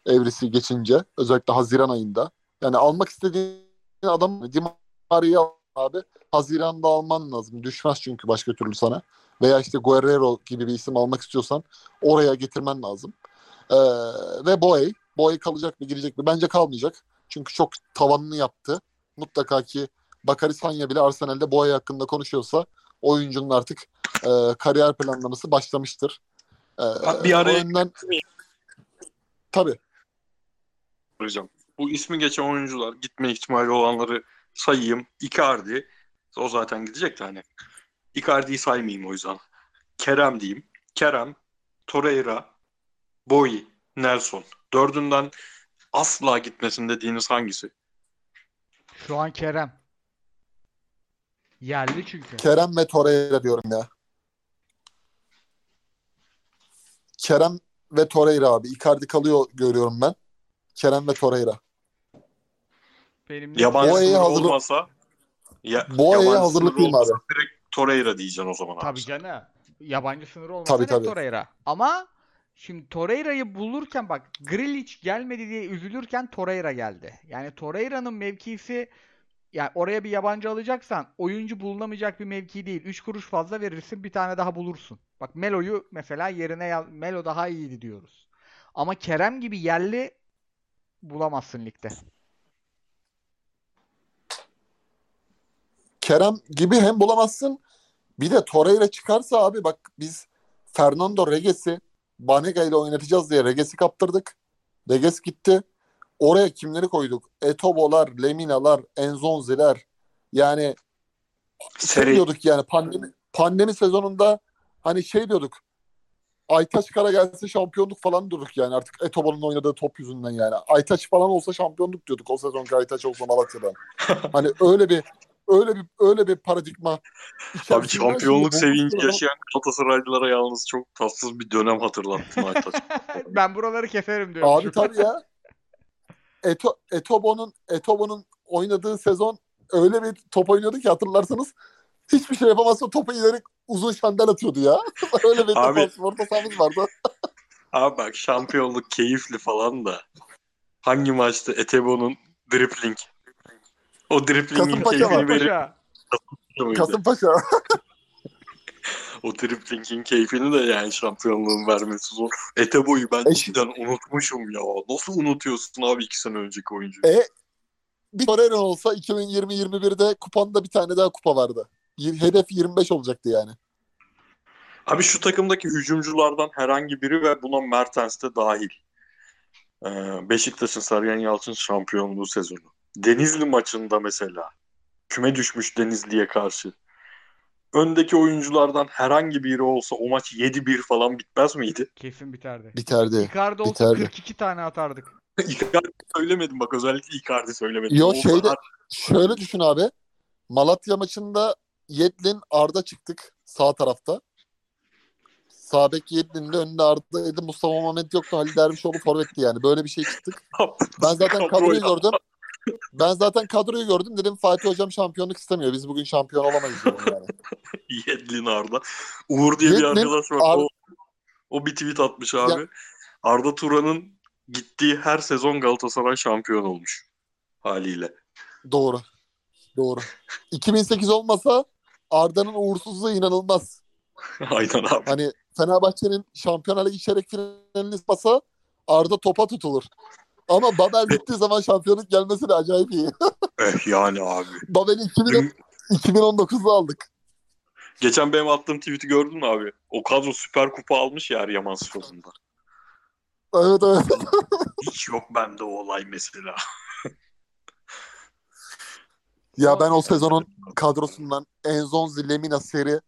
evresi geçince. Özellikle Haziran ayında. Yani almak istediğin adam Di Maria'yı abi Haziran'da alman lazım. Düşmez çünkü başka türlü sana. Veya işte Guerrero gibi bir isim almak istiyorsan oraya getirmen lazım. Ee, ve Boey. Boey kalacak mı girecek mi? Bence kalmayacak. Çünkü çok tavanını yaptı. Mutlaka ki Bakary Sanya bile Arsenal'de Boey hakkında konuşuyorsa oyuncunun artık e, kariyer planlaması başlamıştır. Ee, bir araya yönden tabii. Hocam. Bu ismi geçen oyuncular gitme ihtimali olanları sayayım. Icardi. O zaten gidecek de hani. Icardi'yi saymayayım o yüzden. Kerem diyeyim. Kerem, Torreira, Boy, Nelson. Dördünden asla gitmesin dediğiniz hangisi? Şu an Kerem. Yerli çünkü. Kerem ve Torreira diyorum ya. Kerem ve Torreira abi. Icardi kalıyor görüyorum ben. Kerem ve Torreira. Benim Yabancı Boya'yı sınır hazırlık- olmasa ya, Boya'yı yabancı hazırlıklıyım sınır olmasa abi. Direkt Torreira diyeceksin o zaman abi. Tabii canım. Yabancı sınırı olmasa Tabii, tabii. Torreira. Ama şimdi Torreira'yı bulurken bak Grealish gelmedi diye üzülürken Torreira geldi. Yani Torreira'nın mevkisi yani oraya bir yabancı alacaksan oyuncu bulunamayacak bir mevki değil. 3 kuruş fazla verirsin bir tane daha bulursun. Bak Melo'yu mesela yerine yaz- Melo daha iyiydi diyoruz. Ama Kerem gibi yerli bulamazsın ligde. Kerem gibi hem bulamazsın bir de Torreira çıkarsa abi bak biz Fernando Reges'i Banega ile oynatacağız diye Reges'i kaptırdık. Reges gitti. Oraya kimleri koyduk? Etobo'lar, Lemina'lar, Enzonzi'ler. Yani şey diyorduk yani pandemi, pandemi sezonunda hani şey diyorduk. Aytaç Kara gelse şampiyonluk falan diyorduk yani artık Etobo'nun oynadığı top yüzünden yani. Aytaç falan olsa şampiyonluk diyorduk o sezonki Aytaç olsa Malatya'dan. hani öyle bir öyle bir öyle bir paradigma. Abi şampiyonluk sevinci yaşayan Galatasaraylılara yalnız çok tatsız bir dönem hatırlattın. Ben buraları keserim diyorum. Abi tabii ya. Eto, Etobo'nun Etobo'nun oynadığı sezon öyle bir top oynuyordu ki hatırlarsanız hiçbir şey yapamazsa topu ileri uzun şandel atıyordu ya. öyle bir Abi- orta sahamız vardı. Abi bak şampiyonluk keyifli falan da hangi maçta Etebo'nun dripling o driplingin Kasımpaşa var. keyfini Paşa. miydi? Kasımpaşa. O driplingin keyfini de yani şampiyonluğun vermesi zor. Etebo'yu ben E, cidden unutmuşum ya. Nasıl unutuyorsun abi iki sene önceki oyuncuyu? E bir Torreira olsa 2020-21'de kupanda bir tane daha kupa vardı. Hedef 25 olacaktı yani. Abi şu takımdaki hücumculardan herhangi biri ve buna Mertens de dahil. Ee, Beşiktaş'ın Sergen Yalçın şampiyonluğu sezonu. Denizli maçında mesela küme düşmüş Denizli'ye karşı. Öndeki oyunculardan herhangi biri olsa o maç 7-1 falan bitmez miydi? Kesin biterdi. Biterdi. Icardi olsa Biterdi. 42 tane atardık. Icardi söylemedim bak özellikle Icardi söylemedim. Yo, O şeyde- kadar- Şöyle düşün abi. Malatya maçında Yedlin Arda çıktık sağ tarafta. Sağ bek Yedlin'de önünde Arda'ydı. Mustafa Mehmet yoktu. Halil Dervişoğlu forvetti yani. Böyle bir şey çıktık. Ben zaten kadroyu gördüm. Ben zaten kadroyu gördüm. Dedim Fatih Hocam şampiyonluk istemiyor. Biz bugün şampiyon olamayız yani. Yedlin Arda. Uğur diye bir Yedlin, arkadaş var. Ar- O, o bir tweet atmış abi. Ya- Arda Turan'ın gittiği her sezon Galatasaray şampiyon olmuş haliyle. Doğru. Doğru. 2008 olmasa Arda'nın uğursuzluğu inanılmaz. Aynen abi. Hani Fenerbahçe'nin Şampiyonlar Ligi çeyrek finalini basa Arda topa tutulur. Ama Babel gittiği zaman şampiyonluk gelmesi de acayip iyi. Eh, yani abi. Babel'i 2010 2019'da aldık. Geçen benim attığım tweet'i gördün mü abi? O kadro süper kupa almış ya Eryaman Spor'unda. Evet evet. Hiç yok bende o olay mesela. Ya ben o sezonun kadrosundan Enzonzi, Lemina seri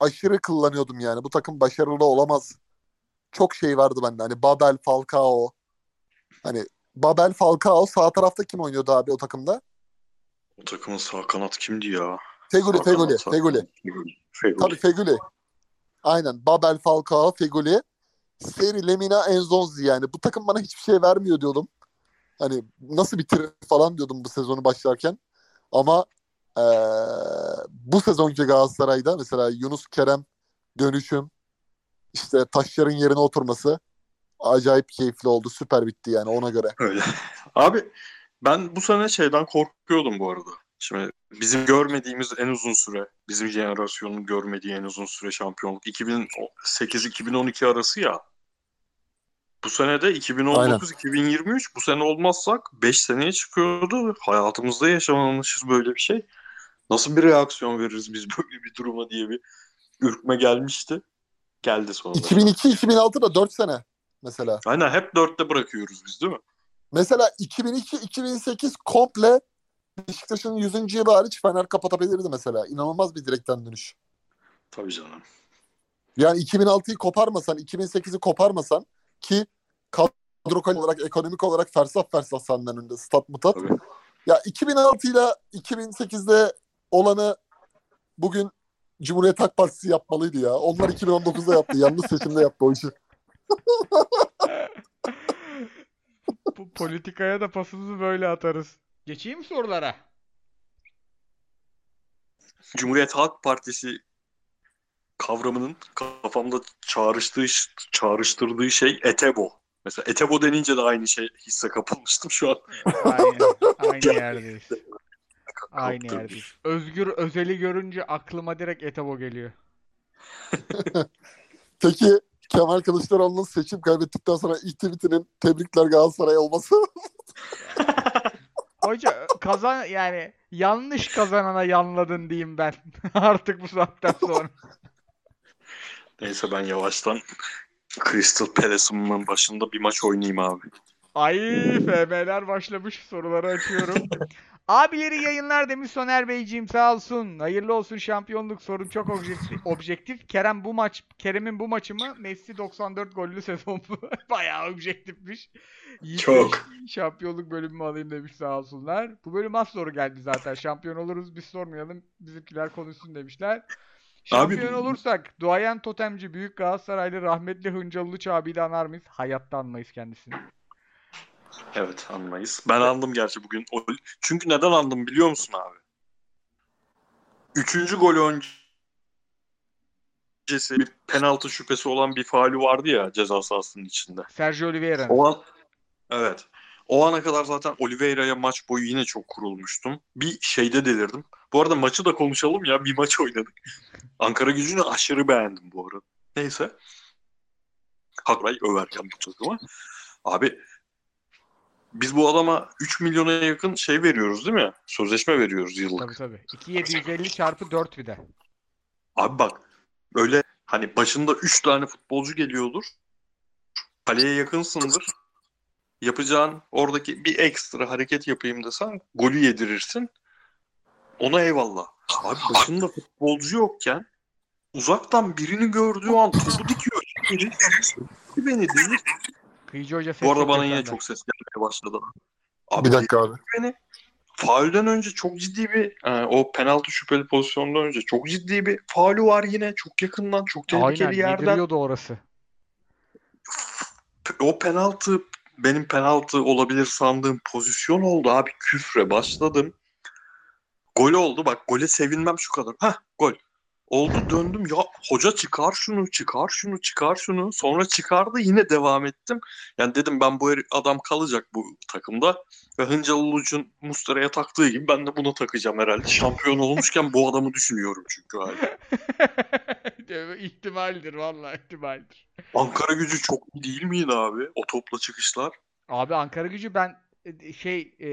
aşırı kullanıyordum yani. Bu takım başarılı olamaz. Çok şey vardı bende. Hani Babel, Falcao. Hani Babel, Falcao sağ tarafta kim oynuyordu abi o takımda? O takımın sağ kanat kimdi ya? Feguli, Sağ Feguli, kanat, Feguli. Feguli. Feguli. Tabii Feguli. Aynen. Babel, Falcao, Feguli. Seri, Lemina, Enzonzi yani. Bu takım bana hiçbir şey vermiyor diyordum. Hani nasıl bitirir falan diyordum bu sezonu başlarken. Ama eee, bu sezonki Galatasaray'da mesela Yunus Kerem dönüşüm işte taşların yerine oturması acayip keyifli oldu. Süper bitti yani ona göre. Öyle. Abi ben bu sene şeyden korkuyordum bu arada. Şimdi bizim görmediğimiz en uzun süre, bizim jenerasyonun görmediği en uzun süre şampiyonluk 2008-2012 arası ya. Bu sene de 2019-2023 bu sene olmazsak 5 seneye çıkıyordu. Hayatımızda yaşamamışız böyle bir şey. Nasıl bir reaksiyon veririz biz böyle bir duruma diye bir ürkme gelmişti. Geldi sonunda. 2002-2006'da 4 sene mesela. Aynen hep dörtte bırakıyoruz biz değil mi? Mesela 2002-2008 komple Beşiktaş'ın 100. yılı hariç Fener kapatabilirdi mesela. İnanılmaz bir direkten dönüş. Tabii canım. Yani 2006'yı koparmasan, 2008'i koparmasan ki kadro olarak, ekonomik olarak fersah fersah senden önünde stat mutat. Tabii. Ya 2006 ile 2008'de olanı bugün Cumhuriyet Halk Partisi yapmalıydı ya. Onlar 2019'da yaptı. Yanlış seçimde yaptı o işi. Bu politikaya da pasımızı böyle atarız. Geçeyim mi sorulara? Cumhuriyet Halk Partisi kavramının kafamda çağrıştığı, çağrıştırdığı şey Etebo. Mesela Etebo denince de aynı şey hisse kapılmıştım şu an. Aynen. Aynı yerdeyiz. Aynı yerdeyiz. Özgür Özel'i görünce aklıma direkt Etebo geliyor. Peki Kemal Kılıçdaroğlu'nun seçim kaybettikten sonra ilk tweetinin tebrikler Galatasaray olması. Hoca kazan yani yanlış kazanana yanladın diyeyim ben. Artık bu saatten sonra. Neyse ben yavaştan Crystal Palace'ımın başında bir maç oynayayım abi. Ay FM'ler başlamış. Soruları açıyorum. Abileri yayınlar demiş Soner Beyciğim sağ olsun. Hayırlı olsun şampiyonluk sorun çok objektif. objektif. Kerem bu maç Kerem'in bu maçı mı? Messi 94 gollü sezon mu? Bayağı objektifmiş. Yiğit Çok. Şampiyonluk bölümümü alayım demiş sağ olsunlar. Bu bölüm az soru geldi zaten. Şampiyon oluruz biz sormayalım. Bizimkiler konuşsun demişler. Şampiyon Abi- olursak duayen totemci büyük Galatasaraylı rahmetli Hıncalılı abiyi de anar mıyız? Hayatta anmayız kendisini. Evet anlayız. Ben andım gerçi bugün. Çünkü neden andım biliyor musun abi? Üçüncü gol öncesi bir penaltı şüphesi olan bir faali vardı ya ceza sahasının içinde. Sergio Oliveira'nın. O an evet. O ana kadar zaten Oliveira'ya maç boyu yine çok kurulmuştum. Bir şeyde delirdim. Bu arada maçı da konuşalım ya. Bir maç oynadık. Ankara gücünü aşırı beğendim bu arada. Neyse. Hakray överken bu takıma. Abi biz bu adama 3 milyona yakın şey veriyoruz değil mi? Sözleşme veriyoruz yıllık. Tabii tabii. 2750 çarpı 4 bir de. Abi bak öyle hani başında 3 tane futbolcu geliyordur. Kaleye yakınsındır. Yapacağın oradaki bir ekstra hareket yapayım desen golü yedirirsin. Ona eyvallah. Abi başında futbolcu yokken uzaktan birini gördüğü an topu dikiyor. Herif Beni değil. Kıyıcı Hoca Bu arada bana yine çok ses gelmeye başladı. Abi bir dakika abi. beni faulden önce çok ciddi bir e, o penaltı şüpheli pozisyondan önce çok ciddi bir faulü var yine çok yakından çok tehlikeli Aynen yerden. yediriyordu orası. O penaltı benim penaltı olabilir sandığım pozisyon oldu abi küfre başladım. Gol oldu bak gole sevinmem şu kadar. Hah gol. Oldu döndüm ya hoca çıkar şunu çıkar şunu çıkar şunu sonra çıkardı yine devam ettim. Yani dedim ben bu adam kalacak bu takımda ve Hıncalı Uluç'un Muslera'ya taktığı gibi ben de buna takacağım herhalde. Şampiyon olmuşken bu adamı düşünüyorum çünkü abi. ihtimaldir vallahi ihtimaldir. Ankara gücü çok iyi değil miydi abi o topla çıkışlar? Abi Ankara gücü ben e, şey e,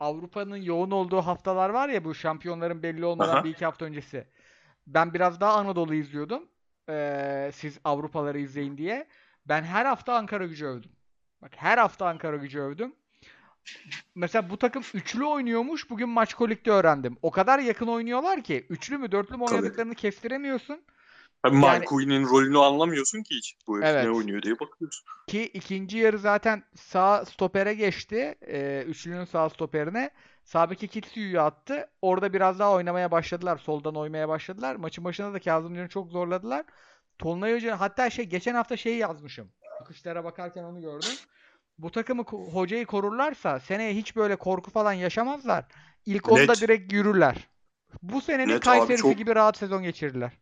Avrupa'nın yoğun olduğu haftalar var ya bu şampiyonların belli olmadan Aha. bir iki hafta öncesi. Ben biraz daha Anadolu izliyordum. E, siz Avrupaları izleyin diye. Ben her hafta Ankara gücü övdüm. Bak her hafta Ankara gücü övdüm. Mesela bu takım üçlü oynuyormuş. Bugün maç kolikte öğrendim. O kadar yakın oynuyorlar ki üçlü mü dörtlü mü Tabii. oynadıklarını kestiremiyorsun. Abi Yani- Marco'nun rolünü anlamıyorsun ki hiç. Bu herif Evet. ne oynuyor diye bakıyorsun. Ki ikinci yarı zaten sağ stopere geçti. Ee, üçlünün sağ stoperine. Sağ beki Kitsuyu'yu attı. Orada biraz daha oynamaya başladılar. Soldan oynamaya başladılar. Maçın başında da Kazımcan'ı çok zorladılar. Tolunay Hoca hatta şey geçen hafta şey yazmışım. Akışlara bakarken onu gördüm. Bu takımı hocayı korurlarsa seneye hiç böyle korku falan yaşamazlar. İlk onda direkt yürürler. Bu senenin Net Kayseri'si çok- gibi rahat sezon geçirirler.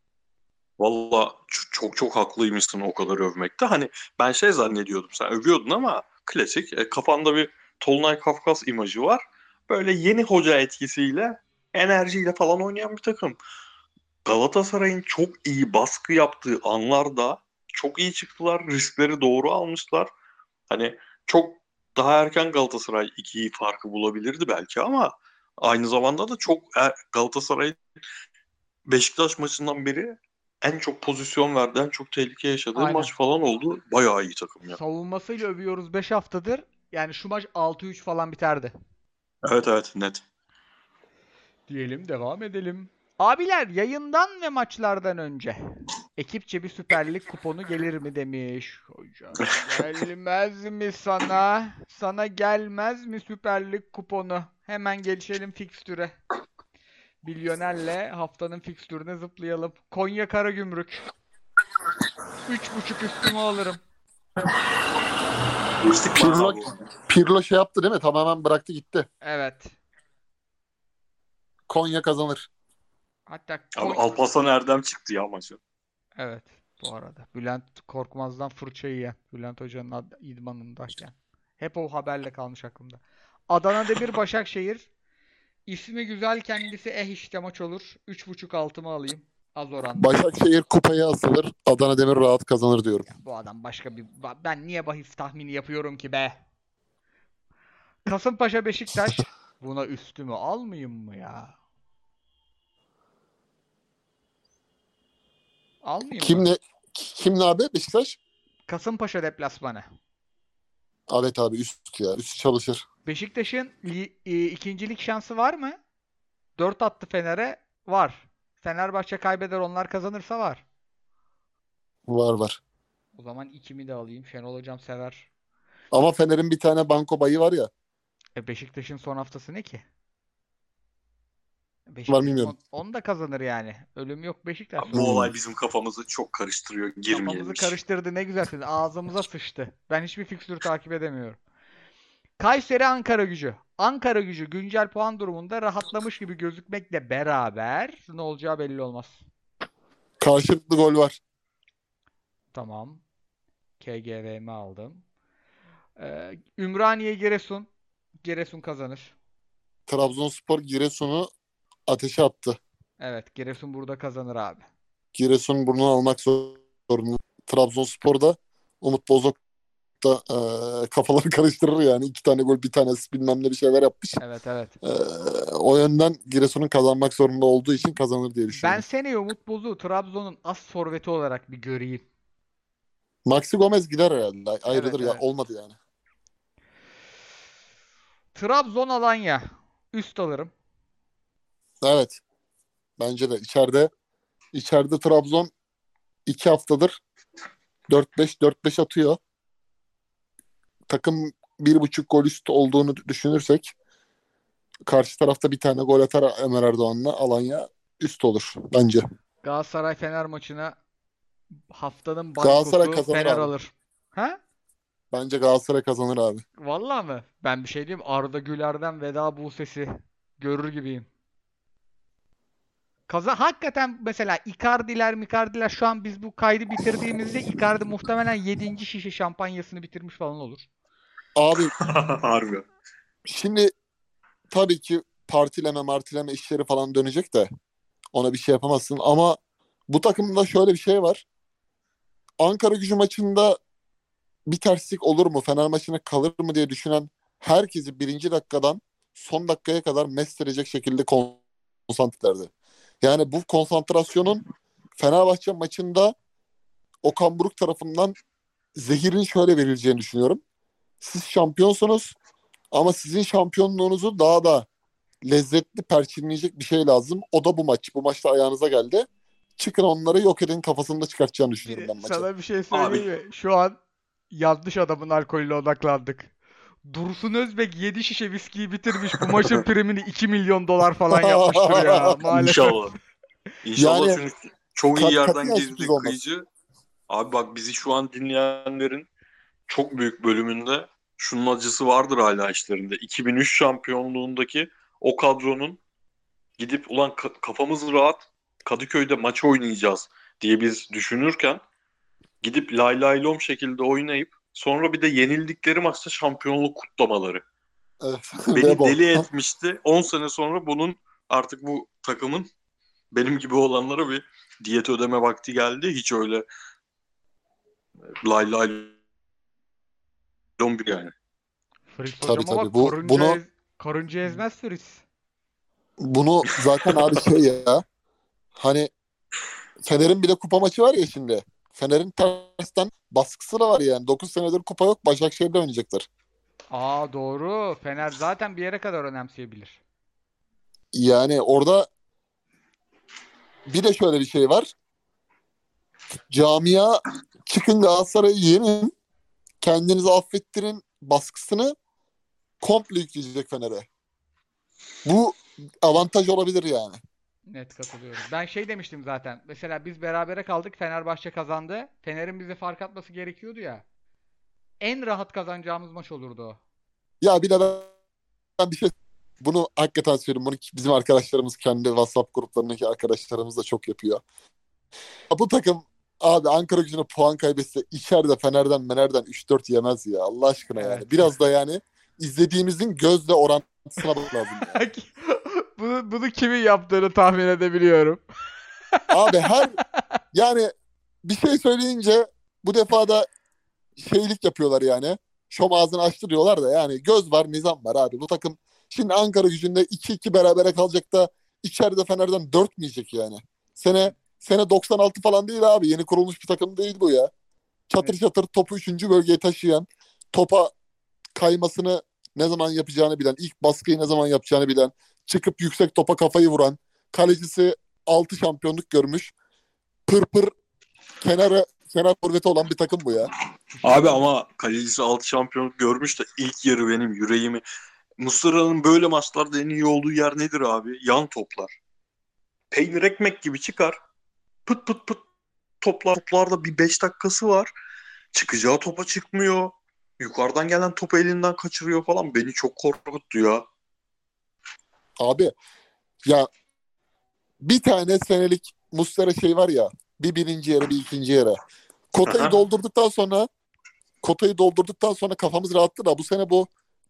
Valla çok çok haklıymışsın o kadar övmekte. Hani ben şey zannediyordum sen övüyordun ama klasik e, kafanda bir Tolunay Kafkas imajı var. Böyle yeni hoca etkisiyle enerjiyle falan oynayan bir takım. Galatasaray'ın çok iyi baskı yaptığı anlarda çok iyi çıktılar. Riskleri doğru almışlar. Hani çok daha erken Galatasaray 2'yi farkı bulabilirdi belki ama aynı zamanda da çok er- Galatasaray'ın Beşiktaş maçından beri en çok pozisyon verdi, en çok tehlike yaşadığı Aynen. maç falan oldu. Bayağı iyi takım ya. Savunmasıyla övüyoruz 5 haftadır. Yani şu maç 6-3 falan biterdi. Evet evet net. Diyelim devam edelim. Abiler yayından ve maçlardan önce ekipçe bir Süper Lig kuponu gelir mi demiş. Hocam gelmez mi sana? Sana gelmez mi Süper Lig kuponu? Hemen geçelim fikstüre. Milyonerle haftanın fikstürüne zıplayalım. Konya Karagümrük. 3.5 üstümü alırım. Pirlo, Pirlo şey yaptı değil mi? Tamamen bıraktı gitti. Evet. Konya kazanır. Hatta Abi Konya- Alparslan Erdem çıktı ya maçı. Evet bu arada. Bülent Korkmaz'dan fırça yiyen. Bülent Hoca'nın idmanındayken. Hep o haberle kalmış aklımda. Adana Demir Başakşehir. İsmi güzel kendisi eh işte maç olur. 3.5 altıma alayım. Az oranda. Başakşehir kupaya asılır. Adana Demir rahat kazanır diyorum. Bu adam başka bir... Ben niye bahis tahmini yapıyorum ki be? Kasımpaşa Beşiktaş. Buna üstümü almayayım mı ya? Almayayım mı? Kimle kimle abi Beşiktaş? Kasımpaşa deplasmanı. Evet abi üst ya. Üst çalışır. Beşiktaş'ın li- e, ikincilik şansı var mı? 4 attı Fener'e. Var. Fenerbahçe kaybeder onlar kazanırsa var. Var var. O zaman ikimi de alayım. Şenol Hocam sever. Ama Fener'in bir tane banko bayı var ya. E Beşiktaş'ın son haftası ne ki? Var bilmiyorum. on- onu da kazanır yani. Ölüm yok Beşiktaş. Abi bu olay bizim kafamızı çok karıştırıyor. Girmeyelim. Kafamızı karıştırdı ne güzel. Ağzımıza sıçtı. Ben hiçbir fikstür takip edemiyorum. Kayseri Ankara gücü. Ankara gücü güncel puan durumunda rahatlamış gibi gözükmekle beraber ne olacağı belli olmaz. Karşılıklı gol var. Tamam. KGVM aldım. Ee, Ümraniye Giresun. Giresun kazanır. Trabzonspor Giresun'u ateşe attı. Evet, Giresun burada kazanır abi. Giresun burnunu almak zorunda. Trabzonspor da Umut Bozok da e, kafaları karıştırır yani. iki tane gol bir tanesi bilmem ne bir şeyler yapmış. Evet evet. E, o yönden Giresun'un kazanmak zorunda olduğu için kazanır diye Ben düşünüyorum. seneye Umut Bozuk'u Trabzon'un as forveti olarak bir göreyim. Maxi Gomez gider herhalde. Ayrılır Evet, ya. evet. Olmadı yani. Trabzon Alanya. Üst alırım. Evet. Bence de içeride içeride Trabzon iki haftadır 4-5 4-5 atıyor. Takım bir buçuk gol üstü olduğunu düşünürsek karşı tarafta bir tane gol atar Ömer Erdoğan'la Alanya üst olur bence. Galatasaray Fener maçına haftanın Galatasaray Fener abi. alır. Ha? Bence Galatasaray kazanır abi. Vallahi mı? Ben bir şey diyeyim. Arda Güler'den veda bu sesi görür gibiyim. Kaza hakikaten mesela Icardi'ler Mikardi'ler şu an biz bu kaydı bitirdiğimizde Icardi muhtemelen 7. şişe şampanyasını bitirmiş falan olur. Abi Harbi. şimdi tabii ki partileme martileme işleri falan dönecek de ona bir şey yapamazsın ama bu takımda şöyle bir şey var. Ankara gücü maçında bir terslik olur mu? Fener maçına kalır mı diye düşünen herkesi birinci dakikadan son dakikaya kadar mest edecek şekilde konsantrelerde. Yani bu konsantrasyonun Fenerbahçe maçında Okan Buruk tarafından zehirin şöyle verileceğini düşünüyorum. Siz şampiyonsunuz ama sizin şampiyonluğunuzu daha da lezzetli perçinleyecek bir şey lazım. O da bu maç. Bu maçta ayağınıza geldi. Çıkın onları yok edin kafasında çıkartacağını düşünüyorum ben maçı. Sana bir şey söyleyeyim mi? Şu an yanlış adamın alkolüne odaklandık. Dursun Özbek 7 şişe viskiyi bitirmiş. Bu maçın primini 2 milyon dolar falan yapmıştır ya. Maalesef. İnşallah. İnşallah Yani- çünkü çok iyi yerden girdi kıyıcı. Abi bak bizi şu an dinleyenlerin çok büyük bölümünde şunun acısı vardır hala işlerinde. 2003 şampiyonluğundaki o kadronun gidip ulan ka- kafamız rahat Kadıköy'de maç oynayacağız diye biz düşünürken gidip lay lay lom şekilde oynayıp sonra bir de yenildikleri maçta şampiyonluk kutlamaları. Evet. Beni deli etmişti. 10 sene sonra bunun artık bu takımın benim gibi olanlara bir diyet ödeme vakti geldi. Hiç öyle lay lay lom bir yani. Fritz Tabii, tabii. bak Bu- karınca, bunu- karınca ezmez Fritz. Bunu zaten abi şey ya hani Fener'in bir de kupa maçı var ya şimdi. Fener'in tersten baskısı da var yani. 9 senedir kupa yok. Başakşehir'de oynayacaklar. Aa doğru. Fener zaten bir yere kadar önemseyebilir. Yani orada bir de şöyle bir şey var. Camia çıkın Galatasaray'ı yenin. Kendinizi affettirin baskısını komple yükleyecek Fener'e. Bu avantaj olabilir yani. Net katılıyorum. Ben şey demiştim zaten. Mesela biz berabere kaldık. Fenerbahçe kazandı. Fener'in bize fark atması gerekiyordu ya. En rahat kazanacağımız maç olurdu o. Ya bir de ben, bir şey bunu hakikaten söyleyeyim. Bunu bizim arkadaşlarımız kendi WhatsApp gruplarındaki arkadaşlarımız da çok yapıyor. Ya Bu takım abi Ankara gücüne puan kaybetse içeride Fener'den Mener'den 3-4 yemez ya Allah aşkına yani. Evet. Biraz da yani izlediğimizin gözle orantısına bak lazım. yani. Bunu, bunu kimin yaptığını tahmin edebiliyorum. Abi her yani bir şey söyleyince bu defa da şeylik yapıyorlar yani. Şom ağzını açtı diyorlar da yani göz var nizam var abi. Bu takım şimdi Ankara gücünde 2-2 berabere kalacak da içeride Fener'den 4 mü yiyecek yani? Sene sene 96 falan değil abi. Yeni kurulmuş bir takım değil bu ya. Çatır Evet. çatır topu 3. bölgeye taşıyan, topa kaymasını ne zaman yapacağını bilen, ilk baskıyı ne zaman yapacağını bilen, çıkıp yüksek topa kafayı vuran, kalecisi 6 şampiyonluk görmüş. Pır pır kenara kenar forveti olan bir takım bu ya. Abi ama kalecisi 6 şampiyonluk görmüş de ilk yarı benim yüreğimi Muslera'nın böyle maçlarda en iyi olduğu yer nedir abi? Yan toplar. Peynir ekmek gibi çıkar. Pıt pıt pıt toplar. Toplarda bir 5 dakikası var. Çıkacağı topa çıkmıyor. Yukarıdan gelen topu elinden kaçırıyor falan. Beni çok korkuttu ya. Abi ya bir tane senelik Muslera şey var ya bir birinci yere bir ikinci yere. Kotayı Aha. doldurduktan sonra kotayı doldurduktan sonra kafamız rahattı da bu sene bu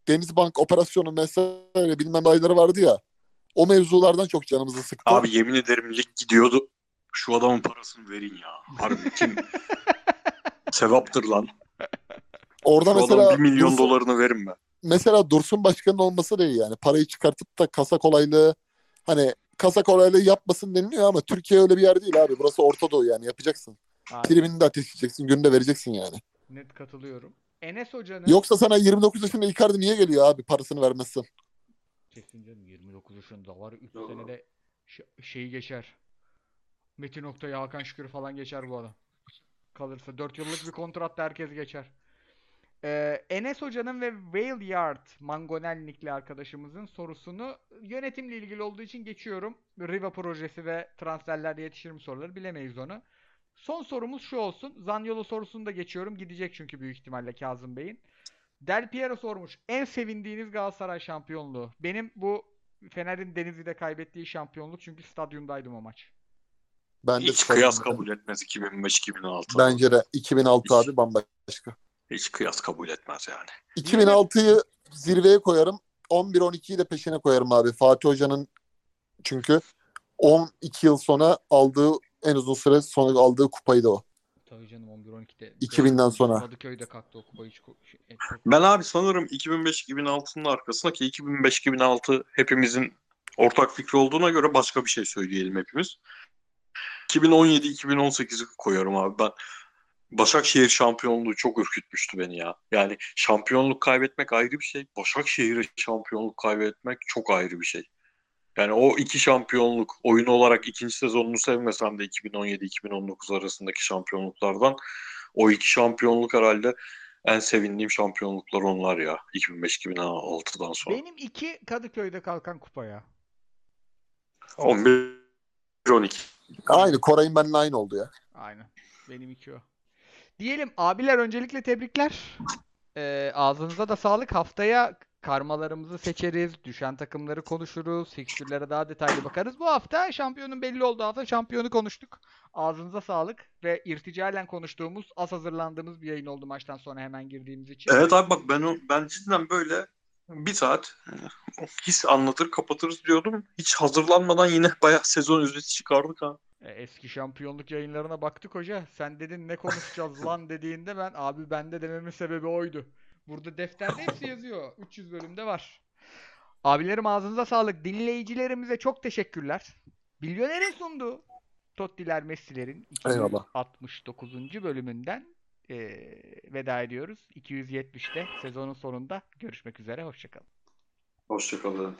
Denizbank operasyonu mesela bilmem ayları vardı ya. O mevzulardan çok canımızı sıktı. Abi yemin ederim lig gidiyordu. Şu adamın parasını verin ya. Harbi kim? Sevaptır lan. Orada Şu mesela 1 milyon dolarını verin ben. Mesela Dursun Başkan'ın olması değil yani. Parayı çıkartıp da kasa kolaylığı hani kasa kolaylığı yapmasın deniliyor ama Türkiye öyle bir yer değil abi. Burası Orta Doğu yani yapacaksın. Primini de ateşleyeceksin, günde vereceksin yani. net katılıyorum. Enes Hoca'nın Yoksa sana 29 yaşında Icardi niye geliyor abi parasını vermezsin? kesin canım 29 yaşında var 3 senede şeyi geçer. Metin Oktay, Hakan Şükür falan geçer bu adam. Kalırsa 4 yıllık bir kontratta herkes geçer. Ee, Enes Hoca'nın ve Whale Yard Mangonel nickli arkadaşımızın sorusunu yönetimle ilgili olduğu için geçiyorum. Riva projesi ve transferlerde yetişir mi soruları bilemeyiz onu. Son sorumuz şu olsun. Zanyolo sorusunu da geçiyorum. Gidecek çünkü büyük ihtimalle Kazım Bey'in. Del Piero sormuş. En sevindiğiniz Galatasaray şampiyonluğu. Benim bu Fener'in Denizli'de kaybettiği şampiyonluk çünkü stadyumdaydım o maç. Ben de Hiç kıyas kabul etmez 2005-2006. Bence de 2006 abi bambaşka. Hiç kıyas kabul etmez yani. 2006'yı zirveye koyarım. 11-12'yi de peşine koyarım abi. Fatih Hoca'nın çünkü 12 yıl sonra aldığı en uzun süre sonra aldığı kupayı da o. Tabii canım 11-12'de. 2000'den sonra. Kadıköy'de kalktı o kupayı. şey- e, çok- Ben abi sanırım 2005-2006'nın arkasında ki 2005-2006 hepimizin ortak fikri olduğuna göre başka bir şey söyleyelim hepimiz. 2017-2018'i koyarım abi ben. Başakşehir şampiyonluğu çok ürkütmüştü beni ya. Yani şampiyonluk kaybetmek ayrı bir şey. Başakşehir'e şampiyonluk kaybetmek çok ayrı bir şey. Yani o iki şampiyonluk oyun olarak ikinci sezonunu sevmesem de 2017-2019 arasındaki şampiyonluklardan o iki şampiyonluk herhalde en sevindiğim şampiyonluklar onlar ya. 2005-2006'dan sonra. Benim iki Kadıköy'de kalkan kupaya. 11-12. Aynı Koray'ın benimle aynı oldu ya. Aynen. Benim iki o. Diyelim abiler öncelikle tebrikler. Ee, ağzınıza da sağlık. Haftaya karmalarımızı seçeriz. Düşen takımları konuşuruz. Fikstürlere daha detaylı bakarız. Bu hafta şampiyonun belli olduğu hafta şampiyonu konuştuk. Ağzınıza sağlık ve irticalen konuştuğumuz, az hazırlandığımız bir yayın oldu maçtan sonra hemen girdiğimiz için. Evet abi bak ben ben cidden böyle bir saat e, his anlatır kapatırız diyordum. Hiç hazırlanmadan yine bayağı sezon özeti çıkardık ha. E, Eski şampiyonluk yayınlarına baktık hoca. Sen dedin ne konuşacağız lan dediğinde ben abi bende dememin sebebi oydu. Burada defterde hepsi yazıyor. 300 bölümde var. Abilerim ağzınıza sağlık. Dinleyicilerimize çok teşekkürler. Milyonerin sunduğu Tottiler Messi'lerin Eyvallah. 269. bölümünden e, veda ediyoruz. 270'te sezonun sonunda görüşmek üzere. Hoşçakalın. Hoşçakalın.